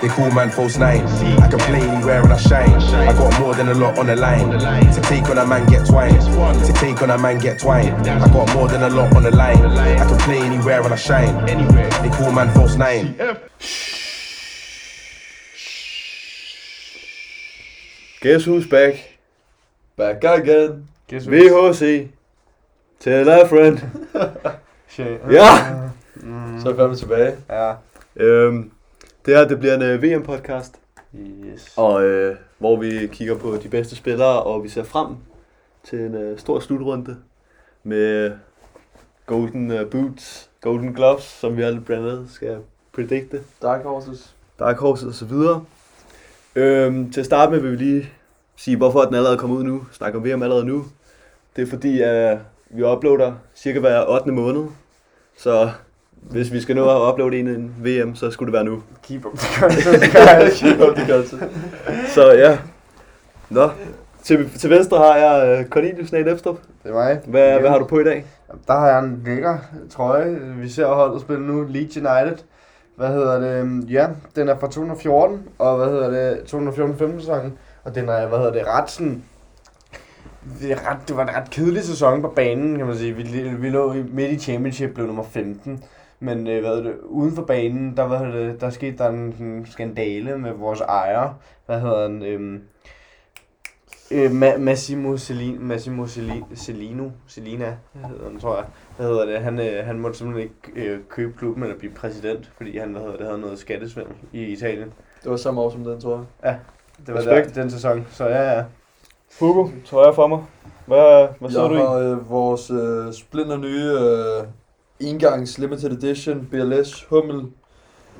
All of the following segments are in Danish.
They call man false nine. I can play anywhere and I shine. I got more than a lot on the line. To take on a man, get twine. To take on a man, get twine. I got more than a lot on the line. I can play anywhere and I shine. They call man false nine. Guess who's back? Back again. Guess VHC. Tell a friend. Shit. Ja! Så er vi tilbage. Ja. Øhm, det her, det bliver en uh, VM-podcast, Yes. og øh, hvor vi kigger på de bedste spillere, og vi ser frem til en øh, stor slutrunde med Golden øh, Boots, Golden Gloves, som vi alle blandt andet skal predikte, Dark Horses. Dark Horse og så videre. Øhm, til at starte med vil vi lige sige, hvorfor den allerede er kommet ud nu, snakker om VM allerede nu. Det er fordi, at vi uploader cirka hver 8. måned, så hvis vi skal nå at uploade en, en VM, så skulle det være nu. Keep up the content, guys. Keep up the content. Så ja. Nå. Til, til venstre har jeg uh, Cornelius Nate Epstrup. Det er mig. Hvad, hvad har du på i dag? Der har jeg en lækker trøje. Vi ser holdet spille nu. Leeds United. Hvad hedder det? Ja, den er fra 2014. Og hvad hedder det? 2014-15 sæsonen. Og den er, hvad hedder det? Ret sådan... Det, er ret, det var en ret kedelig sæson på banen, kan man sige. Vi, vi lå i- midt i championship, blev nummer 15. Men øh, hvad det, uden for banen, der, hvad det, der skete der en, en skandale med vores ejer. Hvad hedder han? Øhm, øh, Ma- Massimo Celino, Massimo Celino, Celino, Celina, hedder han, tror jeg. Hvad hedder det? Han, øh, han måtte simpelthen ikke øh, købe klubben eller blive præsident, fordi han hvad hedder det, havde noget skattesvindel i Italien. Det var samme år som den, tror jeg. Det var Respekt. der, den sæson, så ja, ja. Hugo, trøjer for mig. Hvad, hvad så jeg du i? har øh, vores øh, splinter nye øh, engangs limited edition BLS Hummel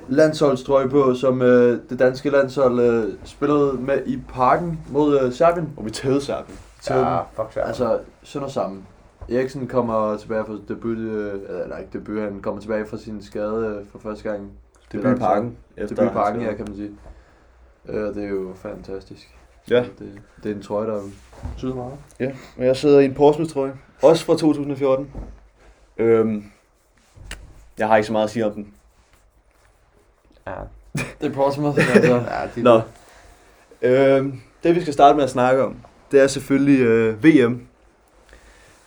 landsholdstrøje på, som øh, det danske landshold øh, spillede med i parken mod øh, Serbien. Og vi tævede Serbien. Ja, fuck så. Altså, sønder sammen. Eriksen kommer tilbage fra debut, øh, eller ikke debut, han kommer tilbage fra sin skade øh, for første gang. Debut i parken. Debut i parken, ja, kan man sige. Øh, det er jo fantastisk. Ja. Det, det er en trøje, der betyder meget. Ja, og jeg sidder i en Portsmouth trøje. Også fra 2014. Øhm, jeg har ikke så meget at sige om den. Ja, Det er Portsmouth, altså. ja det, Nå. Øhm, det vi skal starte med at snakke om, det er selvfølgelig øh, VM.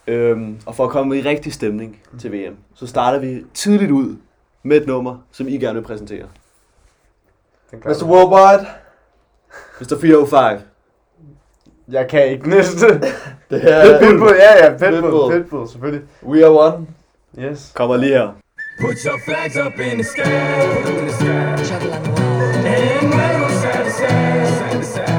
Øhm, og for at komme i rigtig stemning til VM, så starter vi tidligt ud med et nummer, som I gerne vil præsentere. Mr. Worldwide. Mr. 405. Jeg kan ikke næste. Det her Pitbull, ja, ja, Pitbull, Pitbull. Pitbull, selvfølgelig. We are one. Yes. Kommer lige her. Put your flags up in the sky, in the sky. Juggle on the wall, And wave 'em side to side, side to side.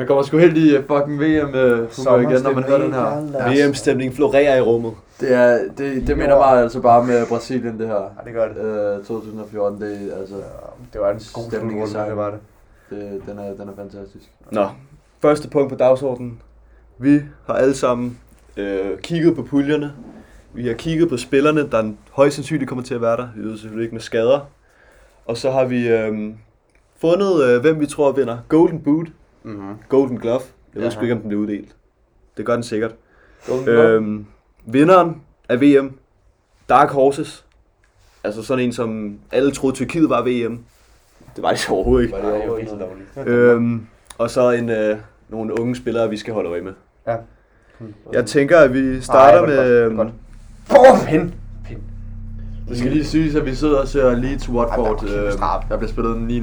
Man kommer sgu helt i uh, fucking VM humør igen, når man hører den her. VM-stemningen florerer i rummet. Det, er, det, det minder mig altså bare med Brasilien, det her. Ja, det gør det. Uh, 2014, det, er, altså, Det var en god Stemning i sangen. det var det. det, den, er, den er fantastisk. Nå, første punkt på dagsordenen. Vi har alle sammen øh, kigget på puljerne. Vi har kigget på spillerne, der højst sandsynligt kommer til at være der. Vi ved selvfølgelig ikke med skader. Og så har vi øh, fundet, øh, hvem vi tror vinder Golden Boot, Mm-hmm. Golden Glove. Jeg ved Jaha. sgu ikke, om den bliver uddelt. Det gør den sikkert. Golden Glove. Øhm, vinderen af VM, Dark Horses. Altså sådan en, som alle troede Tyrkiet var VM. Det var det så overhovedet ikke. Var det det er jo overhovedet helt ikke? Øhm, og så en, øh, nogle unge spillere, vi skal holde øje med. Ja. Jeg tænker, at vi starter Ej, hvor med... godt, hvor godt. Det skal lige siges, at vi sidder og ser Leeds Ej, Watford. der var kæmpe øh. Der bliver spillet den 9.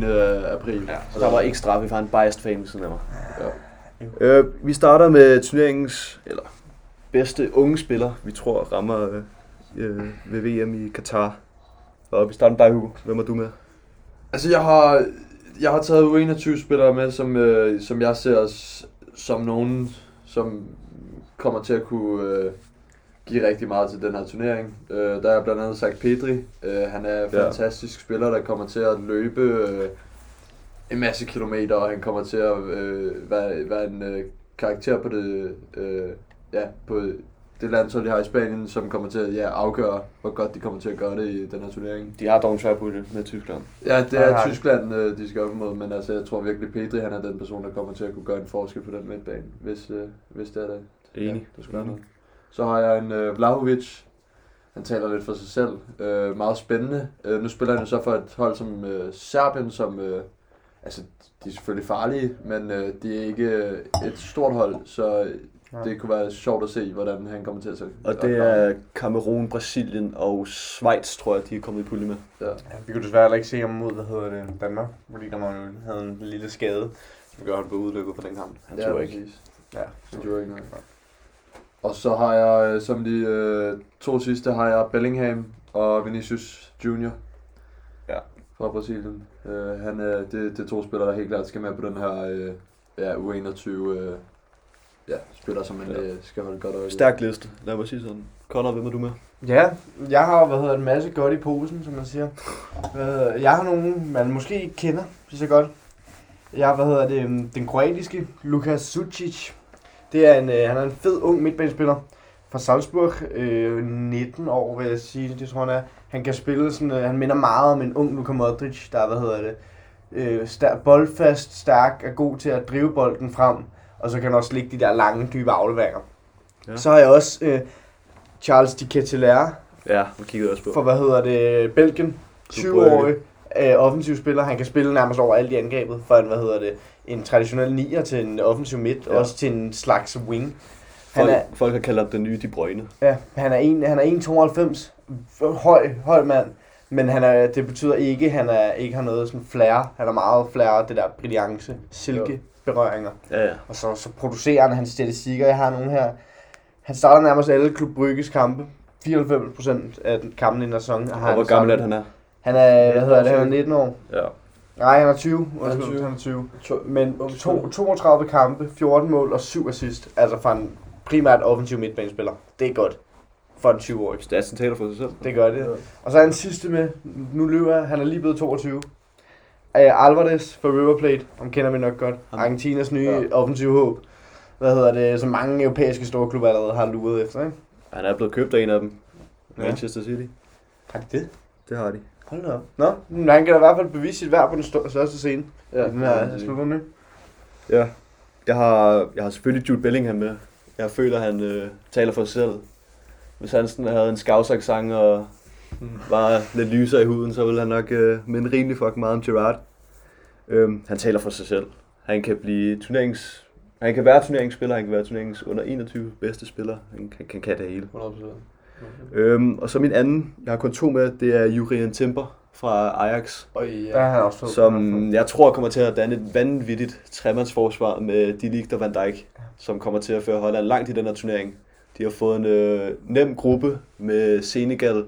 april. Ja, så der var ikke straf, vi var en biased fan ved siden af mig. Ja. Øh, vi starter med turneringens, eller bedste unge spiller, vi tror rammer øh, øh, ved VM i Katar. Og vi starter med dig, Hugo. Hvem er du med? Altså, jeg har, jeg har taget U21-spillere med, som, øh, som jeg ser som nogen, som kommer til at kunne øh, give rigtig meget til den her turnering. Øh, der er blandt andet sagt Pedri. Øh, han er en Ja. fantastisk spiller, der kommer til at løbe øh, en masse kilometer, og han kommer til at øh, være, være en øh, karakter på det, øh, ja, på det landshold, de har i Spanien, som kommer til at ja, afgøre, hvor godt de kommer til at gøre det i den her turnering. De har dog en svær pulje med Tyskland. Ja, det Ja, er de. Tyskland, øh, de skal op imod, men altså, jeg tror virkelig, Pedri han er den person, der kommer til at kunne gøre en forskel på den midtbane, hvis, øh, hvis det er det. Enig. Ja, der skulle være noget. Så har jeg en øh, Vlahovic. Han taler lidt for sig selv. Øh, meget spændende. Øh, nu spiller han jo så for et hold som øh, Serbien, som... Øh, altså, de er selvfølgelig farlige, men øh, de er ikke øh, et stort hold, så øh, Ja. det kunne være sjovt at se, hvordan han kommer til at se. Og det er Kamerun, Brasilien og Schweiz, tror jeg, de er kommet i pulje med. Ja. Ja, vi kunne desværre heller ikke se ham mod, hvad hedder det, Danmark, fordi der var havde en lille skade, som gør, at han blev udelukket på den kamp. Han tror ikke. præcis. Ja, Han gjorde ikke noget. Og så har jeg, øh, som de øh, to sidste, har jeg Bellingham og Vinicius Junior. Ja. Fra Brasilien. Øh, han er, det, det er to spillere, der helt klart skal med på den her øh, ja, U21 øh, ja, spiller, som man Ja. øh, skal holde godt øje med. Stærk liste, lad mig sige sådan. Conor, hvem er du med? Ja, jeg har hvad hedder, en masse godt i posen, som man siger. Hvad hedder, jeg har nogen, man måske ikke kender lige så godt. Jeg har, hvad hedder det, øhm, den kroatiske Lukas Sucic. Det er en, øh, han er en fed ung midtbanespiller fra Salzburg. Øh, 19 år, vil jeg sige. Det tror jeg, han er. Han kan spille sådan, øh, han minder meget om en ung Luka Modric, der er, hvad hedder det, øh, stær, boldfast, stærk, er god til at drive bolden frem. Og så kan han også lægge de der lange, dybe afleveringer. Ja. Så har jeg også øh, Charles de Ketelaere Ja, vi kiggede også på. for, hvad hedder det, Belgien. Super 20-årig øh, offensiv spiller. Han kan spille nærmest over alt i angrebet. For en, hvad hedder det, en traditionel nier til en offensiv midt, Ja. også til en slags wing. Han Folk, er, folk har kaldt ham den nye De Bruyne. ja, han er, en, han er 1,92. Høj, høj mand. Men han er, det betyder ikke, at han er, ikke har noget sådan flair. Han er meget flair, det der brillance, silke berøringer. Ja, ja. Og så, så producerer han hans statistikker. Jeg har nogle her. Han starter nærmest alle Klub Brygges kampe. 94% af kampen i en sæson. Og hvor gammel er han er? Han er, hvad hedder det, han er 19 år. Ja. Nej, han er 20. Han er Undskyld, 20. han er 20. To- Men to, spiller. 32 kampe, 14 mål og 7 assist. Altså for en primært offensiv midtbanespiller. Det er godt. For en 20-årig. Statsen taler for sig selv. Det gør det. Og så er han sidste med. Nu løber jeg. Han er lige blevet 22. Uh, Alvarez for River Plate. Ham kender vi nok godt. Argentinas nye Ja. ja. offensiv håb. Hvad hedder det? Som mange europæiske store klubber allerede har luret efter, ikke? Han er blevet købt af en af dem. Ja. Manchester City. Har de det? Det har de. Hold da op. Nå, men han kan da i hvert fald bevise sit værd på den sto- største scene. Ja, I den her slutrunde. Ja. Jeg har, jeg har selvfølgelig Jude Bellingham med. Jeg føler, han øh, taler for sig selv. Hvis han sådan havde en skavsaksang og var lidt lysere i huden, så ville han nok øh, minde rimelig fucking meget om Gerrard. Øhm, han taler for sig selv. Han kan blive turnerings... Han kan være turneringsspiller, han kan være turneringens under 21 bedste spiller. Han kan, kan, kan det hele. 100%. Øhm, og så min anden, jeg har kun to med, det er Jurien Timber fra Ajax. Og Ja, ja, han er også Som jeg tror kommer til at danne et vanvittigt tremandsforsvar med De Ligt og Van Dijk, som kommer til at føre Holland langt i den her turnering. De har fået en øh, nem gruppe med Senegal,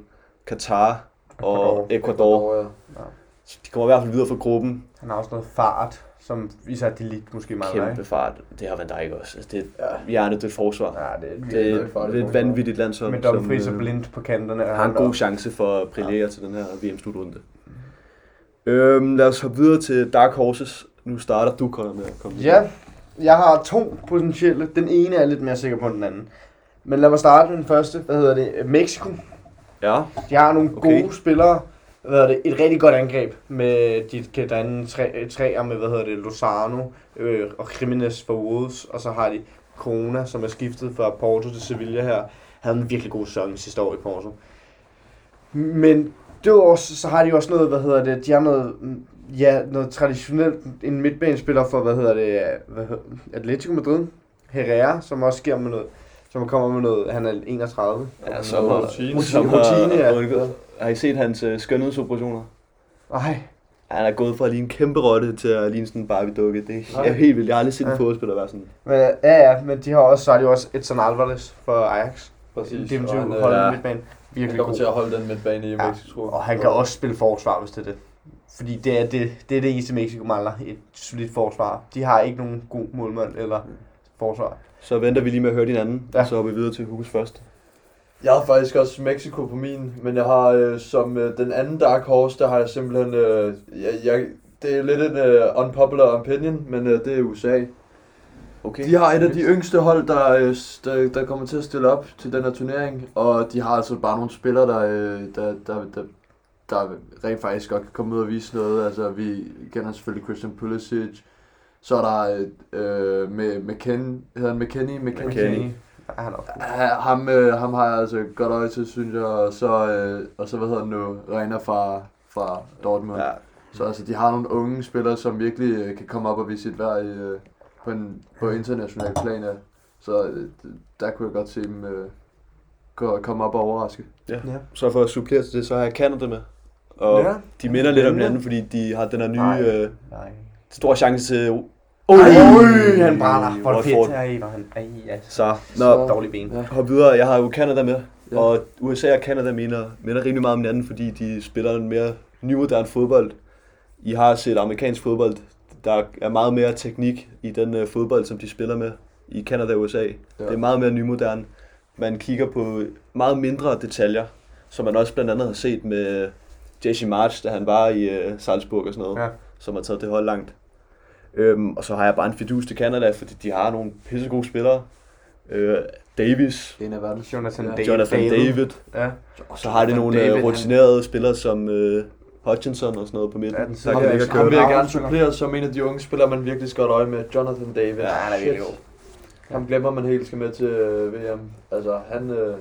Katar og Ecuador. Ecuador. Ecuador, ja. Så De kommer i hvert fald videre fra gruppen. Han har også noget fart, som især de lidt måske mangler, Kæmpe ikke? fart. Det har Van Dijk også. Altså, det er Ja. hjernedødt forsvar. Ja, det er Det er det er faktisk et vanvittigt landshold, med Dumfries og øh, Blind på kanterne. har en god chance for at brillere til den her VM-slutrunde. Øhm, lad os hoppe videre til Dark Horses. Nu starter du, Conor, med at komme Ja, jeg har to potentielle. Den ene er jeg lidt mere sikker på end den anden. Men lad mig starte med den første. Hvad hedder det? Mexico. Ja, De har nogle okay. gode spillere. Hvad hedder det? Et rigtig godt angreb med de kan danne tre, træer med, hvad hedder det, Lozano øh, og Jimenez for Wolves. Og så har de Corona, som er skiftet fra Porto til Sevilla her. Havde en virkelig god sæson sidste år i Porto. Men derudover så så har de også noget, hvad hedder det, de har noget, mm, ja, noget traditionelt, en midtbanespiller for, hvad hedder det, hvad hedder, Atletico Madrid, Herrera, som også sker med noget, som kommer med noget, han er 31. ja som har, Rutine. Rutine, ja. Har, I set hans øh, skønhedsoperationer? Nej, Han er gået fra at ligne en kæmpe rotte til at ligne sådan en Barbie-dukke. Det er Nej. helt vildt. Jeg har aldrig set en Ja. fodboldspiller være sådan. men ja, ja, men de har også, så har de også Edson Alvarez for Ajax. Præcis. Defensiv og han, øh, hold ja. midtbane. han Virkelig kommer til god. at holde den midtbane i Ja, Mexico. Og han kan også spille forsvar, hvis det er det. Fordi det er det, det, er det eneste Mexico mangler, et solidt forsvar. De har ikke nogen god målmand eller forsvar. Så venter vi lige med at høre din anden, Ja. så hopper vi videre til Hugos første. Jeg har faktisk også Mexico på min, men jeg har øh, som øh, den anden Dark Horse, der har jeg simpelthen, øh, jeg, jeg, det er lidt en øh, unpopular opinion, men øh, det er USA. Okay. De har et af de yngste hold, der, øh, der, der kommer til at stille op til den her turnering, og de har altså bare nogle spillere, der, øh, der, der, der, der rent faktisk godt kan komme ud og vise noget. Altså, vi kender selvfølgelig Christian Pulisic, så er der øh, med McKen, hedder han McKenny? McKenny. McKennie. Ja, han er også god. Ham, øh, ham har jeg altså godt øje til, synes jeg, og så, øh, og så hvad hedder han nu, Reiner fra, fra Dortmund. Ja, Så altså, de har nogle unge spillere, som virkelig øh, kan komme op og vise sit værd øh, på, en, på international plan. Ja. Så øh, der kunne jeg godt se dem øh, komme op og overraske. ja. Ja. Så for at supplere til det, så har jeg Canada med. Og Ja. de minder lidt om hinanden, fordi de har den her nye Nej. øh, Nej. stor chance til... Oj, Oj, han brænder. Hvor er det fedt. Ej, hvor han... Ej, ja. Så, Så- nå, Dårlig ben. Ja. hop videre. Jeg har jo Canada med. Ja. Og USA og Canada minder, minder rimelig meget om hinanden, fordi de spiller en mere nymoderne fodbold. I har set amerikansk fodbold. Der er meget mere teknik i den uh, fodbold, som de spiller med i Canada og USA. Ja. Det er meget mere nymoderne. Man kigger på meget mindre detaljer, som man også blandt andet har set med Jesse March, da han var i uh, Salzburg og sådan noget, ja. som har taget det hold langt. Øhm, og så har jeg bare en fidus til Canada, fordi de har nogle pissegode spillere. Øh, Davis, En af verdens. Jonathan Ja. David. Jonathan David. Ja. Og så har de nogle David, David, han- rutinerede spillere som øh, Hutchinson og sådan noget på midten. Ja, den der kan ligge og vil jeg gerne supplere som en af de unge spillere, man virkelig skal øje med. Jonathan David. Ja, han er virkelig god. Ham glemmer man helt skal med til øh, VM. Altså, han, øh,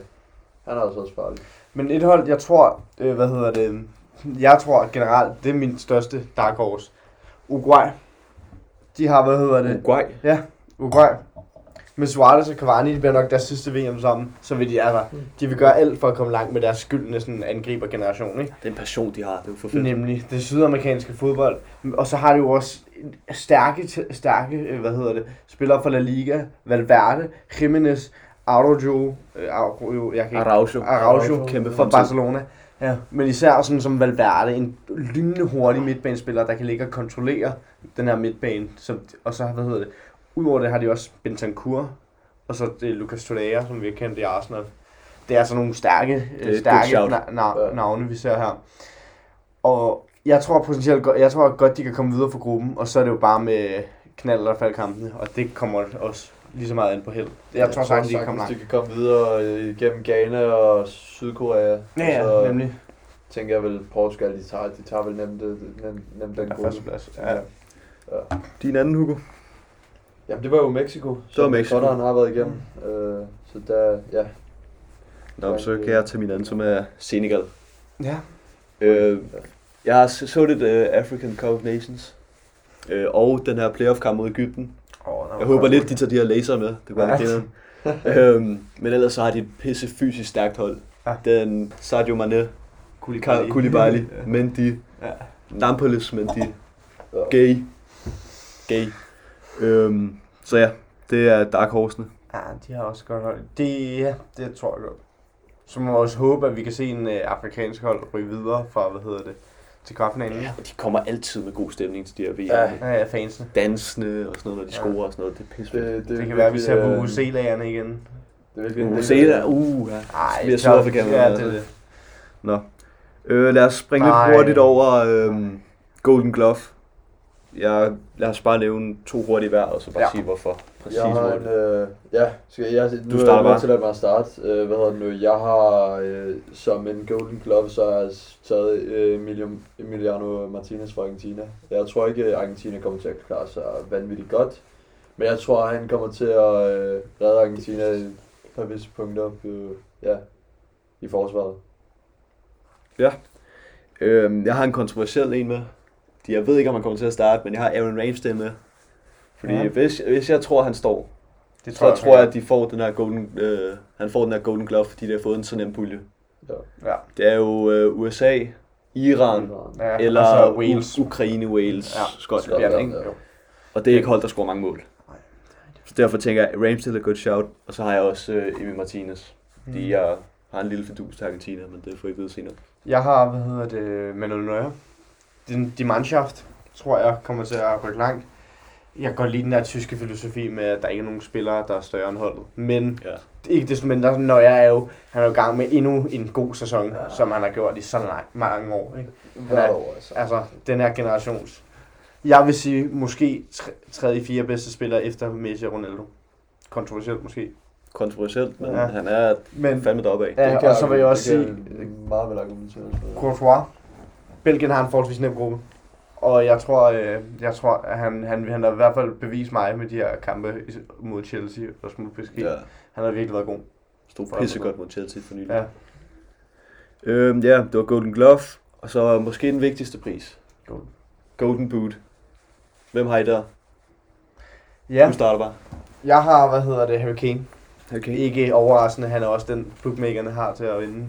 han er altså også farlig. Men et hold, jeg tror, øh, hvad hedder det, jeg tror generelt, det er min største dark horse. Uruguay. De har, hvad hedder det? Uruguay. Ja, Uruguay. Med Suarez og Cavani, det bliver nok deres sidste VM sammen, så vil de, altså, de vil gøre alt for at komme langt med deres skyldende sådan angribergeneration, ikke? Den passion, de har, det er jo for fedt. Nemlig det sydamerikanske fodbold. Og så har de jo også stærke, stærke øh, hvad hedder det, spillere fra La Liga, Valverde, Jimenez, Araujo, øh, Araujo, jeg kan ikke, Araujo. Araujo, Kæmpe fra. Barcelona. Ja, men især sådan som Valverde, en lynende hurtig midtbanespiller, der kan ligge og kontrollere den her midtbane. Som, og så, hvad hedder det, udover det har de også Bentancur, og så det Lucas Torreira, som vi har kendt i Arsenal. Det er altså nogle stærke, øh, stærke na- na- navne, vi ser her. Og jeg tror potentielt godt, jeg tror godt, de kan komme videre fra gruppen, og så er det jo bare med knald eller fald kampene, og det kommer også lige så meget an på held. Jeg, tror sagtens, de kan komme de langt. kan komme videre øh, igennem Ghana og Sydkorea. Ja, ja, så nemlig. tænker jeg vel, Portugal, de tager, de tager vel nemt, øh, nemt, nemt den Ja, gruppe. førsteplads. Ja. Din anden, Hugo. Jamen, det var jo Mexico. Det var Mexico. Sådan har været igennem. Øh, så der, ja. Nå, så kan jeg tage min anden, som er Senegal. Ja. Øh, jeg så lidt uh, African Cup of Nations. Øh, og den her playoff-kamp mod Ægypten. Jeg håber lidt, de tager de her laser med. Det kunne være Ja. lidt øhm, Men ellers så har de et pisse fysisk stærkt hold. Ja. Den Sadio Mane, Koulibaly. Koulibaly, Ja. Mendy, Ja. Nampalys, Mendy. Gay. Gay. Øhm, så ja, det er Dark Horsene. Ja, de har også godt hold. Det, ja, det tror jeg godt. Så må vi også håbe, at vi kan se en øh, afrikansk hold ryge videre fra, hvad hedder det, til kvartfinalen. Ja, og de kommer altid med god stemning til de her VM. Ja. Ja. Fansene. Dansende og sådan noget, når de Ja. scorer og sådan noget. Det er pisse Det, Det, er kan være, at vi ser på øh, UC-lagerne igen. Det er virkelig en Uh, ja. Ej, Sydafrika med, Ja, det er det. Nå. Øh, lad os springe lidt hurtigt over øhm, Golden Glove. Jeg, lad os bare nævne to hurtige hver, og så bare Ja. ja. sige hvorfor. Præcis Jeg har en, øh, ja, skal jeg, nu Du er starter jeg bare. til at mig starte. Øh, hvad hedder det nu? Jeg har øh, som en Golden Glove, så har jeg taget øh, Emilio, Emiliano Martinez fra Argentina. Jeg tror ikke, at Argentina kommer til at klare sig vanvittigt godt. Men jeg tror, han kommer til at øh, redde Argentina et par visse punkter øh, ja, i forsvaret. Øhm, jeg har en kontroversiel en med. De- Jeg ved ikke, om han kommer til at starte, men jeg har Aaron Ramsdale med. Fordi Ja. ja. hvis, hvis jeg tror, han står, Det så tror jeg, at de får den her golden, øh, han får den her Golden Glove, fordi de har fået en så nem pulje. Ja. Det er jo øh, USA, Iran, ja eller og så Wales. U- Ukraine, Wales, Ja, ja, Skotland. Skotland, ikke? ja. Og det er ikke hold, der scorer mange mål. Så derfor tænker jeg, Ramsdale er et godt shout. Og så har jeg også øh, Emil Martinez. Fordi jeg har en lille fidus til Argentina, men det får jeg ikke vide senere. Jeg har, hvad hedder det, Manuel Neuer. Den, de Mannschaft, tror jeg, kommer til at rykke langt. Jeg kan godt lide den der tyske filosofi med, at der ikke er nogen spillere, der er større end holdet. Men Ja. ikke desto mindre, Neuer er jo, han er jo i gang med endnu en god sæson, ja. som han har gjort i så mange år. Ikke? Hvert år, altså. Altså, den her generations. Jeg vil sige, måske tre- tredje, fire bedste spillere efter Messi og Ronaldo. Kontroversielt måske. Kontroversielt, men Ja. han er Men fandme deroppe af. Ja, Det kan og så vil jeg også sige, meget vel argumentere. Courtois. Belgien har en forholdsvis nem gruppe. Og jeg tror, øh, jeg tror at han, han, han har i hvert fald bevist mig med de her kampe mod Chelsea og mod PSG. Ja. Ja. Han har virkelig været god. Stod pissegodt mod Chelsea for nylig. Ja. Øhm, ja, det var Golden Glove. Og så måske den vigtigste pris. Golden. Golden Boot. Hvem har I der? Ja, Du starter bare. jeg har, hvad hedder det, Harry Kane. Okay. Ikke overraskende, han er også den bookmakerne har til at vinde.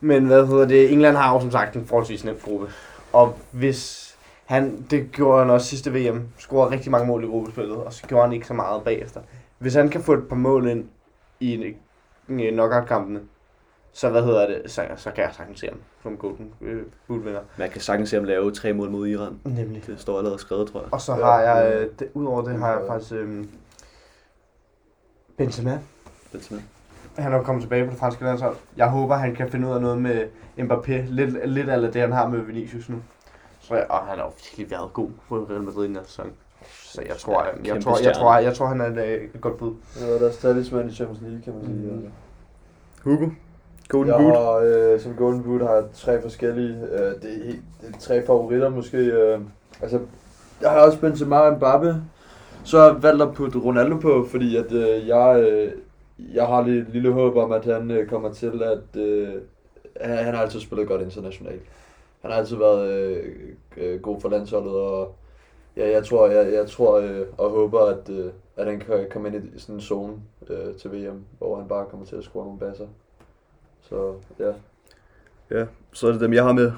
Men hvad hedder det, England har jo som sagt en forholdsvis nem gruppe. Og hvis han, det gjorde han også sidste VM, scorede rigtig mange mål i gruppespillet, og så gjorde han ikke så meget bagefter. Hvis han kan få et par mål ind i, en- i knockout-kampene, så hvad hedder det, så, så kan jeg sagtens se ham som Golden øh, Boot-vinder. Man kan sagtens se ham lave tre mål mod Iran. Nemlig. Det står allerede skrevet, tror jeg. Og så har jeg, øh, udover det har jeg faktisk øh, Benzema. Benzema. Han er kommet tilbage på det franske landshold. Jeg håber, han kan finde ud af noget med Mbappé. Lidt, lidt af det, han har med Vinicius nu. Så jeg, og han har jo virkelig været god på Real Madrid i den her sæson. Så jeg tror, jeg, jeg, tror, jeg, tror, jeg tror, han er et, øh, et godt bud. Det var deres talisman i Champions League, kan man sige. Mhm. altså. Hugo. Golden jeg Boot. har, øh, som Golden Boot har jeg tre forskellige. Øh, det, er helt, det er tre favoritter måske. Øh, altså, jeg har også Benzema og Mbappe. Så har jeg valgt at putte Ronaldo på, fordi at, øh, jeg, øh, jeg har lidt et lille håb om, at han øh, kommer til at... Øh, han, han har altid spillet godt internationalt. Han har altid været øh, øh, god for landsholdet, og ja, jeg tror, jeg, jeg tror øh, og håber, at, øh, at han kan komme ind i sådan en zone øh, til VM, hvor han bare kommer til at score nogle basser. Så ja. Ja, så er det dem, jeg har med.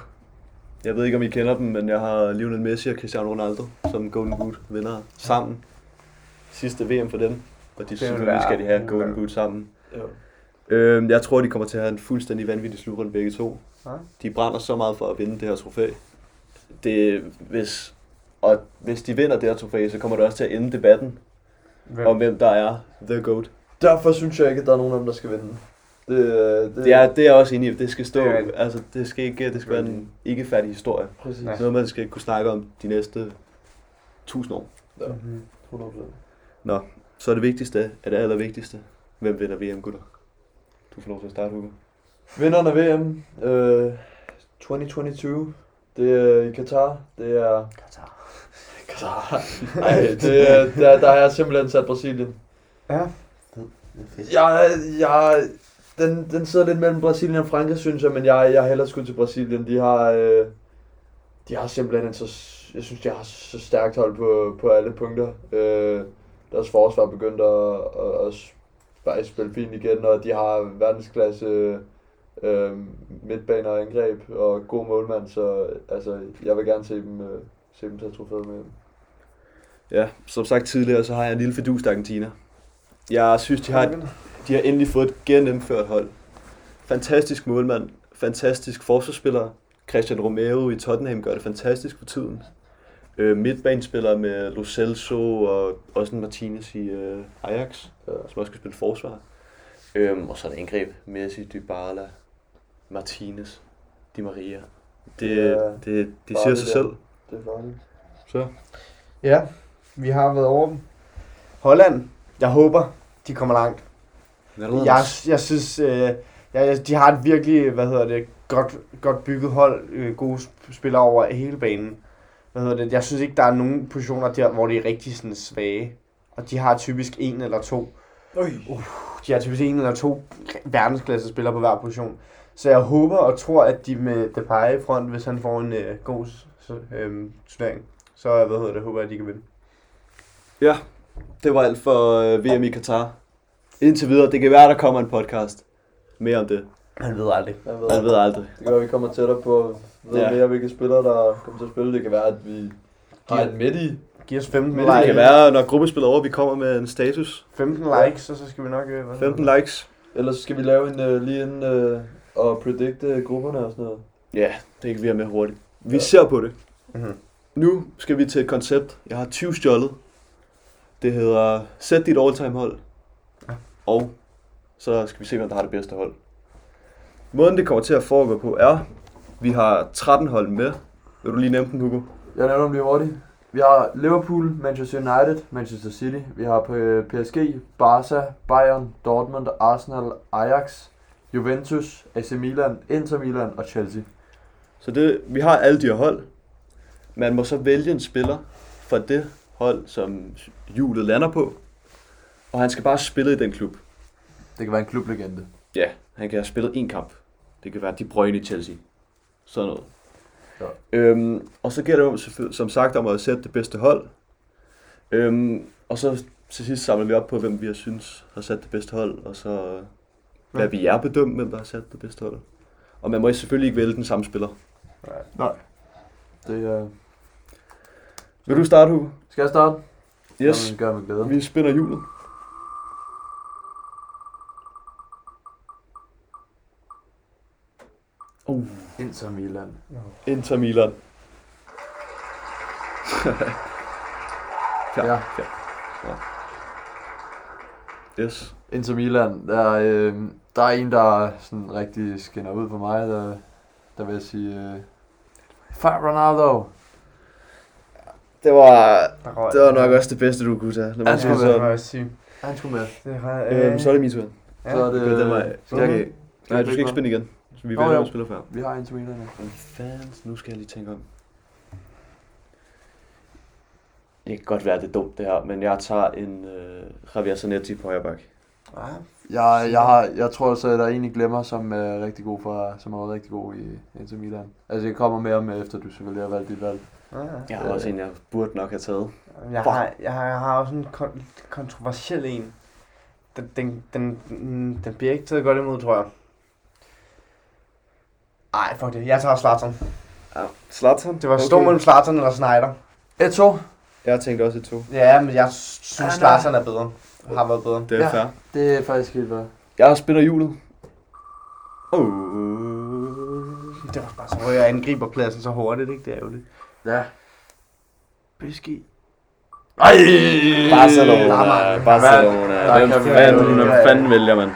Jeg ved ikke, om I kender dem, men jeg har Lionel Messi og Cristiano Ronaldo som Golden Boot vinder sammen. Sidste VM for dem, og de selvfølgelig skal de have Golden Boot sammen. ja. Øhm, jeg tror, de kommer til at have en fuldstændig vanvittig slutrunde begge to. Ja. De brænder så meget for at vinde det her trofæ. Det, hvis, og hvis de vinder det her trofæ, så kommer det også til at ende debatten Hvem? om, hvem der er The GOAT. Derfor synes jeg ikke, at der er nogen af dem, der skal vinde. Det, det, Det er, det er jeg også enig i. Det skal stå, Det er altså det skal ikke, det skal være en ikke færdig historie. Præcis. Ja. Noget, man skal kunne snakke om de næste tusind år. Ja, Mhm. 100%. Nå, så er det vigtigste, er det allervigtigste. Hvem vinder VM, gutter? Du får lov til at starte, Hugo. Vinderen af VM øh, 2022, det er i Katar. Det er... Katar. Katar. Nej, det, er- der, der har jeg simpelthen sat Brasilien. Ja. Jeg, jeg, den, den sidder lidt mellem Brasilien og Frankrig, synes jeg, men jeg, jeg hellere skulle til Brasilien. De har, øh, de har simpelthen en så, jeg synes, de har så stærkt hold på, på alle punkter. Øh, deres forsvar er begyndt at, at, at bare spille fint igen, og de har verdensklasse øh, midtbaner og angreb og god målmand, så altså, jeg vil gerne se dem, øh, se dem tage trofæet med. Ja, som sagt tidligere, så har jeg en lille fidus til Argentina. Jeg synes, de har, de har endelig fået et gennemført hold. Fantastisk målmand, fantastisk forsvarsspiller. Christian Romero i Tottenham gør det fantastisk for tiden. Øh, midtbanespillere med Lo Celso og også en Martinez i øh, Ajax, Ja. som også skal spille forsvar. Øhm, og så er der angreb. Messi, Dybala, Martinez, Di Maria. Det, Ja, det, det siger farligt, sig selv. Det er farligt. Så. Ja, vi har været over dem. Holland, jeg håber, de kommer langt. Jeg, jeg synes, øh, jeg, de har et virkelig, hvad hedder det, godt, godt bygget hold, øh, gode sp- spillere over hele banen. Hvad hedder det, jeg synes ikke, der er nogen positioner der, hvor de er rigtig sådan svage. Og de har typisk en eller to. Oj. De har typisk en eller to verdensklasse spillere på hver position. Så jeg håber og tror, at de med Depay i front, hvis han får en øh, god så, øh, turnering, så hvad hedder det, håber jeg, at de kan vinde. Ja, det var alt for øh, VM i Katar. Indtil videre, det kan være, der kommer en podcast. Mere om det. Man ved aldrig. Jeg ved, Man ved aldrig. Det kan være, at vi kommer tættere på ved Ja. ja. mere, hvilke spillere, der kommer til at spille. Det kan være, at vi har en midt i. Giv os 15 Men Det likes. kan være, når gruppespillet er over, vi kommer med en status. 15 likes, og så skal vi nok... Øh, hvad 15 hedder likes. Ellers skal vi lave en uh, lige inden uh, og predikte grupperne og sådan noget. Ja, det kan vi have med hurtigt. Vi Ja. ser på det. det? Mhm. Nu skal vi til et koncept. Jeg har 20 stjålet. Det hedder Sæt dit all-time hold. Ja. Og så skal vi se, hvem der har det bedste hold. Måden det kommer til at foregå på er, vi har 13 hold med. Vil du lige nævne dem, Hugo? Jeg nævner dem lige hurtigt. Vi har Liverpool, Manchester United, Manchester City. Vi har øh, PSG, Barca, Bayern, Dortmund, Arsenal, Ajax, Juventus, AC Milan, Inter Milan og Chelsea. Så det, vi har alle de her hold. Man må så vælge en spiller fra det hold, som hjulet lander på. Og han skal bare spille i den klub. Det kan være en klublegende. Ja, han kan have spillet en kamp. Det kan være De Bruyne i Chelsea. Sådan noget. Ja. Øhm, og så gælder det som sagt om at sætte det bedste hold. Øhm, og så til sidst samler vi op på, hvem vi har synes har sat det bedste hold. Og så øh, lader vi jer bedømme, hvem der har sat det bedste hold. Og man må selvfølgelig ikke vælge den samme spiller. Det er... Vil du starte, Hugo? Skal jeg starte? Yes. Det gør med glæde. Vi spinner hjulet. Uh, Inter Milan. Inter Milan. Ja. Yes. Inter Milan, der, øh, der er en, der sådan rigtig skinner ud for mig, der, der vil jeg sige... Øh, Far Ronaldo. Det var, røg- det var nok også det bedste, du kunne tage. Når man Han siger skulle det så. var også sygt. Han skulle med. Det var, Øhm, så er det min tur. ja. Så er det... Okay, den vej. skal jeg- Okay. Nej, du skal ikke spille igen. Så vi Åh, vælger jo. en spiller før. Vi har Inter Milan. ja. Hvad fanden? Nu skal jeg lige tænke om. Det kan godt være, det er dumt det her, men jeg tager en øh, Javier Zanetti på højre bak. Ja. Jeg, jeg, har, jeg tror så, at der er en, I glemmer, som er rigtig god for, som har været rigtig god i Inter Milan. Altså, jeg kommer mere med, efter du selvfølgelig har valgt dit valg. Ja. Jeg har også en, jeg burde nok have taget. Jeg har, jeg, har, jeg har også en kon- kontroversiel en. Den, den, den, den, den bliver ikke taget godt imod, tror jeg. Ej, fuck det. Jeg tager Zlatan. Ja, Zlatan. Det var okay. stor mellem Zlatan eller Snyder. Eto, Jeg tænkte også et to. Ja, men jeg synes, Ja, nej. Zlatan er bedre. Har været bedre. Det er Ja. fair. det er faktisk helt fair. Jeg spiller hjulet. Oh. Det var bare så, hvor jeg angriber pladsen så hurtigt, ikke? Det er ærgerligt. Ja. PSG. Ej! Barcelona. Barcelona. Barcelona. Hvem fanden, hvem fanden vælger man?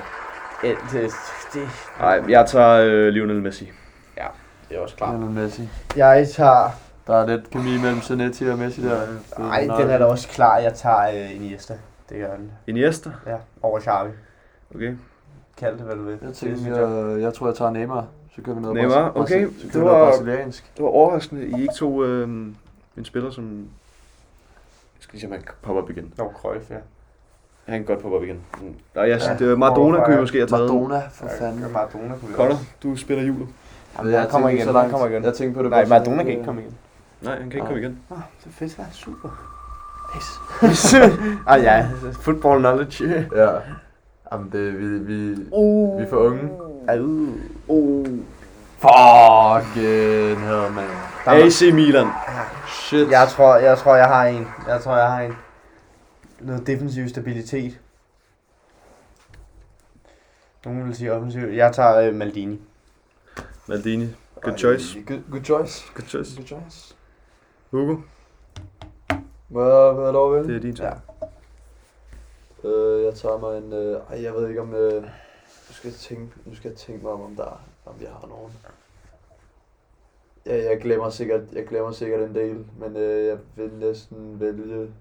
Ja, det, det, Nej, jeg tager øh, Lionel Messi. Det er også klart. Lionel Messi. Jeg tager... Der er lidt kemi mellem Zanetti og Messi der. Nej, den er da også klar. Jeg tager uh, Iniesta. Det gør den. Iniesta. Ja, over Xavi. Okay. Kald det, hvad du vil. Jeg tænker, jeg, jeg tror, jeg tager Neymar. Så kører vi noget Neymar, Brasil- okay. Så Det vi var- brasiliansk. Det var overraskende, I ikke tog øh, en spiller, som... Jeg skal lige se, om han kan poppe op igen. Nå, Cruyff, ja. Han kan godt poppe op igen. Mm. Nej, jeg Ja. det var Maradona, kunne I måske have taget. Maradona, for Ja, fanden. Maradona kunne vi også. du spiller hjulet. Jamen, han kommer tænkte igen, så han kommer igen. Jeg tænkte på det. Nej, Maradona kan ikke komme igen. Nej, han kan ikke komme igen. Ah, det er fedt, ja. Super. Nice. ah ja, football knowledge. Ja. Jamen, det, vi, vi, Uh. vi er for unge. Uh. Oh. Fucking hell, man. AC Milan. Shit. Jeg tror, jeg tror, jeg har en. Jeg tror, jeg har en. Noget defensiv stabilitet. Nogen vil sige offensiv. Jeg tager øh, Maldini. Maldini. Good choice. Good, good choice. Good choice. Good choice. Hugo, Hvad, hvad er lov vel? det er din tur. Ja. Øh, jeg tager mig en... Øh, ej, jeg ved ikke om... Øh, nu skal jeg tænke, nu skal jeg tænke mig om, om der om jeg har nogen. Ja, jeg glemmer sikkert, jeg glemmer sikkert en del, men øh, jeg vil næsten vælge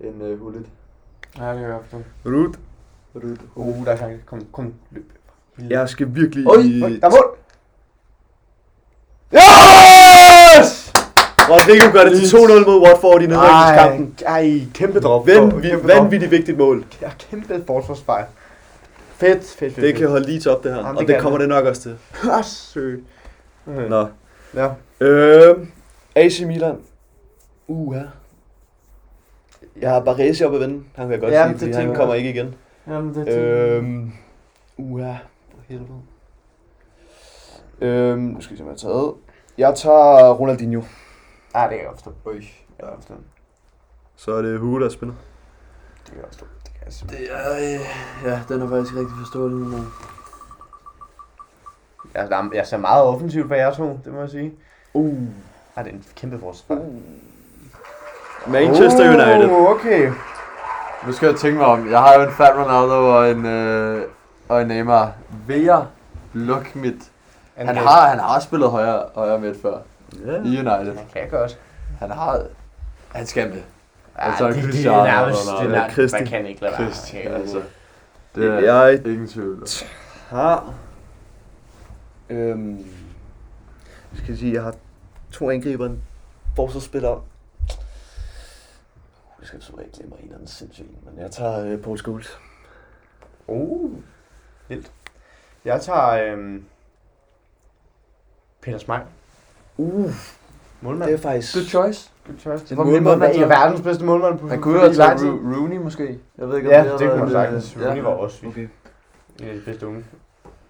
en øh, hullet. Ja, det er godt. Ruth, Hullet. Uh, der er chance. Kom, kom, løb. jeg skal virkelig... Oj, Oj, Der er mål! Yes! Rodrigo gør det til 2-0 mod Watford i nedrykningskampen. Ej, ej, kæmpe drop. Vanvittigt, Kæmpe vanvittigt vigtigt mål. Ja, kæmpe forsvarsfejl. Fedt, fedt, fedt. Det kan holde lige til op, det her. Jamen, Og det det kan kommer det. det nok også til. Ah, sødt. Okay. Nå. Ja. Øh, AC Milan. Uh, ja. Jeg har Baresi op at vende. Han kan jeg godt Ja, sige, det fordi han kommer ikke igen. Jamen, det Øhm, uh, ja. For helvede. Øhm, nu skal vi se, hvad jeg har taget. Jeg tager Ronaldinho. Ah, det kan jeg godt forstå. Øj. Det kan jeg forstå. Så er det Hugo, der spiller. Det kan jeg forstå. Det kan jeg simpelthen. Det er... Øh, ja, den er faktisk rigtig forstået nu. Jeg, der er- jeg ser meget offensivt for jer to, det må jeg sige. Uh. Ah, det er en kæmpe forsvarsfejl. Manchester United. Uh, okay. Nu skal jeg tænke mig om. Jeg har jo en Fat Ronaldo og en, øh, og en Neymar. Vil jeg lukke mit... Han har, han har spillet højre, højre midt før Ja. i United. Han kan godt. Han har... Han skal med. Ja, Altså, det, det, det, er nærmest, det er nærmest, Christi. man kan ikke lade være. Christian, Okay, altså. Det er Jeg ingen tvivl. har... Øhm, skal jeg sige, jeg har to angriber, en forsvarsspiller. Uh, Jeg skal så ikke glemme en af den sindssygt, men jeg tager øh, Paul Scholes. Uh, vildt. Jeg tager øhm, Peter Smeichel. Uh, Målmand. det er faktisk... Good choice. Good choice. En Det var målmand, målmand. tager- verdens bedste målmand på Han kunne jo have taget. Ro- Rooney måske. Jeg ved ikke, om Ja, det, det kunne man øh, sagtens. ja. Rooney var også Okay. en af de bedste unge.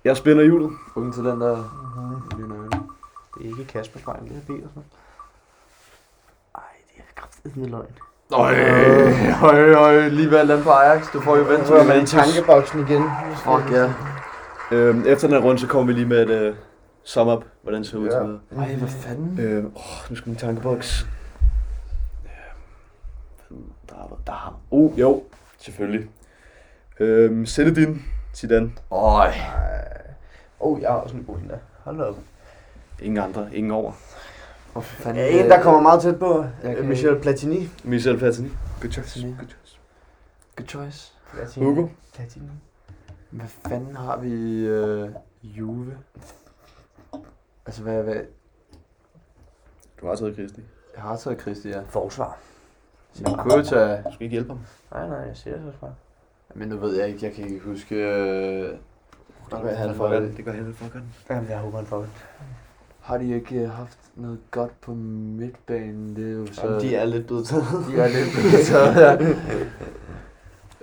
Jeg spiller hjulet. Unge til den der... Det er ikke Kasper Schwein, det er Petersen. Ej, det er kraftigt med løgn. Øj, øj, øj, lige valgt den på Ajax. Du får jo er man i tankeboksen igen. Fuck ja. Øhm, efter den her runde, så kommer vi lige med et uh, sum up, hvordan det ser ud Ja. til videre. Ej, hvad fanden? Øh, åh, nu skal min tankeboks. Der er, der er, uh, jo, selvfølgelig. Øhm, Zinedine Zidane. Øj. Oh, jeg har også en god en der. Hold op. Ingen andre, ingen over. Hvor fanden... Ja, en, der kommer meget tæt på. Øh, kan- Michel Platini. Michel Platini. Good choice. Platini. Good choice. Good choice. Platini. Hugo. Platini. Hvad fanden har vi øh, Juve? Altså, hvad, hvad... Du har taget Kristi. Jeg har taget Christi, ja. Forsvar. Jeg kunne jo tage... Du skal ikke hjælpe ham. Nej, nej, jeg siger det så bare. Men nu ved jeg ikke, jeg kan ikke huske... Øh, Det gør han for godt. Det gør han for godt. Jamen, jeg håber, han får det. har de ikke øh, haft noget godt på midtbanen? Det er jo så... Jamen, de er lidt blevet taget. De er lidt blevet taget,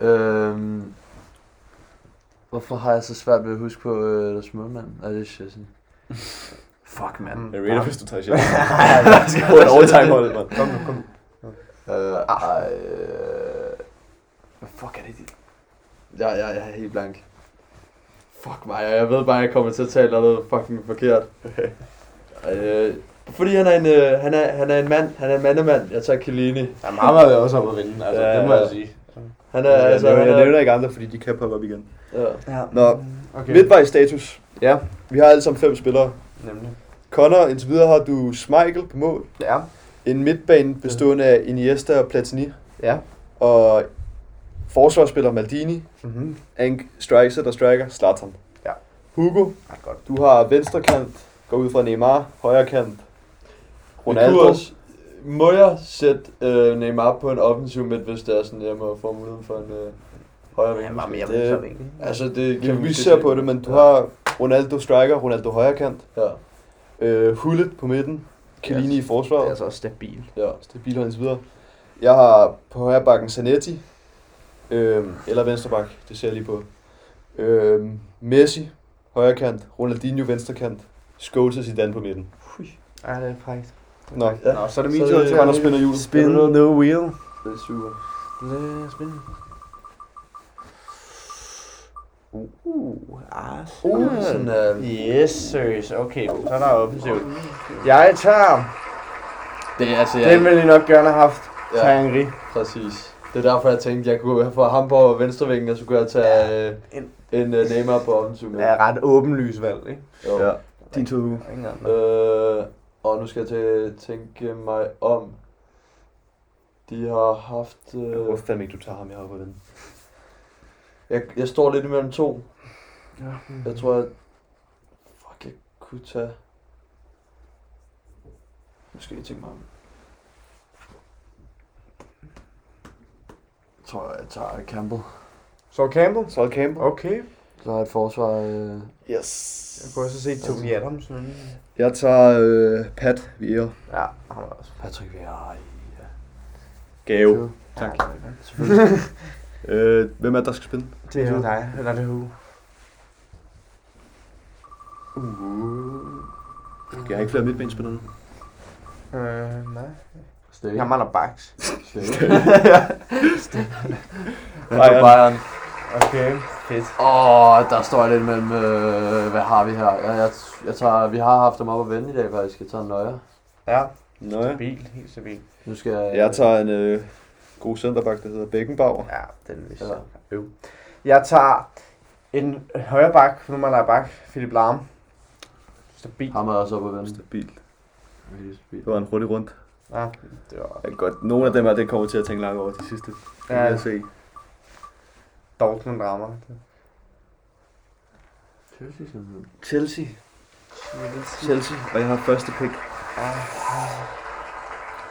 ja. øhm, hvorfor har jeg så svært ved at huske på øh, deres målmand? Er det Chesney? Fuck, mand. Jeg rater, hvis du tager sjældent. Jeg skal få et all-time hold, mand. Kom nu, kom nu. Øh, øh, fuck er det? de- Jeg, jeg, jeg er helt blank. Fuck mig, jeg ved bare, at jeg kommer til at tale noget fucking forkert. øh, fordi han er en, øh, han er, han er en mand, han er en mandemand. Jeg tager Chiellini. Der er meget, meget også op at vinde, altså, Ja, det må ja. jeg sige. Han er, Jeg, altså, jeg er, nævner ikke andre, fordi de kan poppe op igen. ja. Ja. Nå, Okay. midtvejs status. Ja, vi har alle sammen fem spillere. Nemlig. Connor, indtil videre har du Schmeichel på mål. Ja. En midtbane bestående af Iniesta og Platini. Ja. Og forsvarsspiller Maldini. Mhm. Ank striker, der striker, Zlatan. Ja. Hugo, Ret godt. du har venstre kant, går ud fra Neymar, højre kant, Ronaldo. Også, må jeg sætte øh, Neymar på en offensiv midt, hvis det er sådan, jeg må få muligheden for en øh, højre Ja, vinge? men jeg Det- ved så ikke. Altså, det Vi, kan vi måske ser se. på det, men du Ja. har Ronaldo striker, Ronaldo højre kant, Ja, øh, Hullet på midten, Chiellini i Det forsvaret. er altså også stabil. ja. stabil og videre. Jeg har på højre bakken Zanetti, øhm, eller venstre bak, det ser jeg lige på. Øhm, Messi, højre kant, Ronaldinho, venstre kant, Scholes og Zidane på midten. Ja, det er frækt. Nå, Ja. Nå, så er det Så min er tur det- til Connor spiller hjulet. Spin the wheel. Det er super. Lad os spille. Uh, Arsenal. Uh, sådan, øh, Yes, seriøs. Okay, så er der offensivt. Jeg tager... det er altså, Den jeg, ville I nok gerne have haft. Ja. Ja. Henry. præcis. Det er derfor, jeg tænkte, jeg kunne få ham på venstrevingen, og så kunne jeg tage øh, En- en uh, Neymar på offensiv Det er ret åbenlys valg, ikke? Jo. Ja. Din tur. Øh, og nu skal jeg til, tænke mig om. De har haft... Jeg Øh, håber fandme ikke, du tager ham, jeg har på den. Jeg, jeg står lidt imellem to. Ja. Jeg tror, at... Fuck, jeg kunne tage... Nu skal jeg tænke mig om. Jeg tror, jeg tager Campbell. Så Campbell. Så er Campbell. Okay. Så har jeg et forsvar... Øh, Yes. Jeg kunne også se Tony Adams. men- Jeg tager øh, Pat Vieira. Ja, han var også. Patrick Vieira. Ja. Gave. Tak. Selvfølgelig. Øh, hvem er det, der skal spille? Det er jo dig. Eller er det Hugo? Jeg har ikke flere midtbanespillere nu. Øh, nej. Stay. Jeg mangler backs. Stay. Bayern. Bayern. Okay, fedt. Åh, der står jeg lidt mellem, øh, hvad har vi her? Jeg, jeg, jeg tager, vi har haft dem op at vende i dag, faktisk. Jeg tager en nøje. Ja, Nå ja. stabil. Helt stabil. Nu skal jeg... Jeg tager en øh, god centerback, der hedder Beckenbauer. Ja, den vidste Ja. jeg. Øv. Jeg tager en højre bak, nu mangler jeg bak. Philip Lahm. Stabil. Ham er også op at vende. Stabil. Det var en hurtig rundt. Ja, det var Jeg kan godt. Nogle af dem her, det kommer til at tænke langt over de sidste. Ja. jeg se. Dortmund rammer. Chelsea simpelthen. Chelsea. Chelsea. Og jeg har første pick.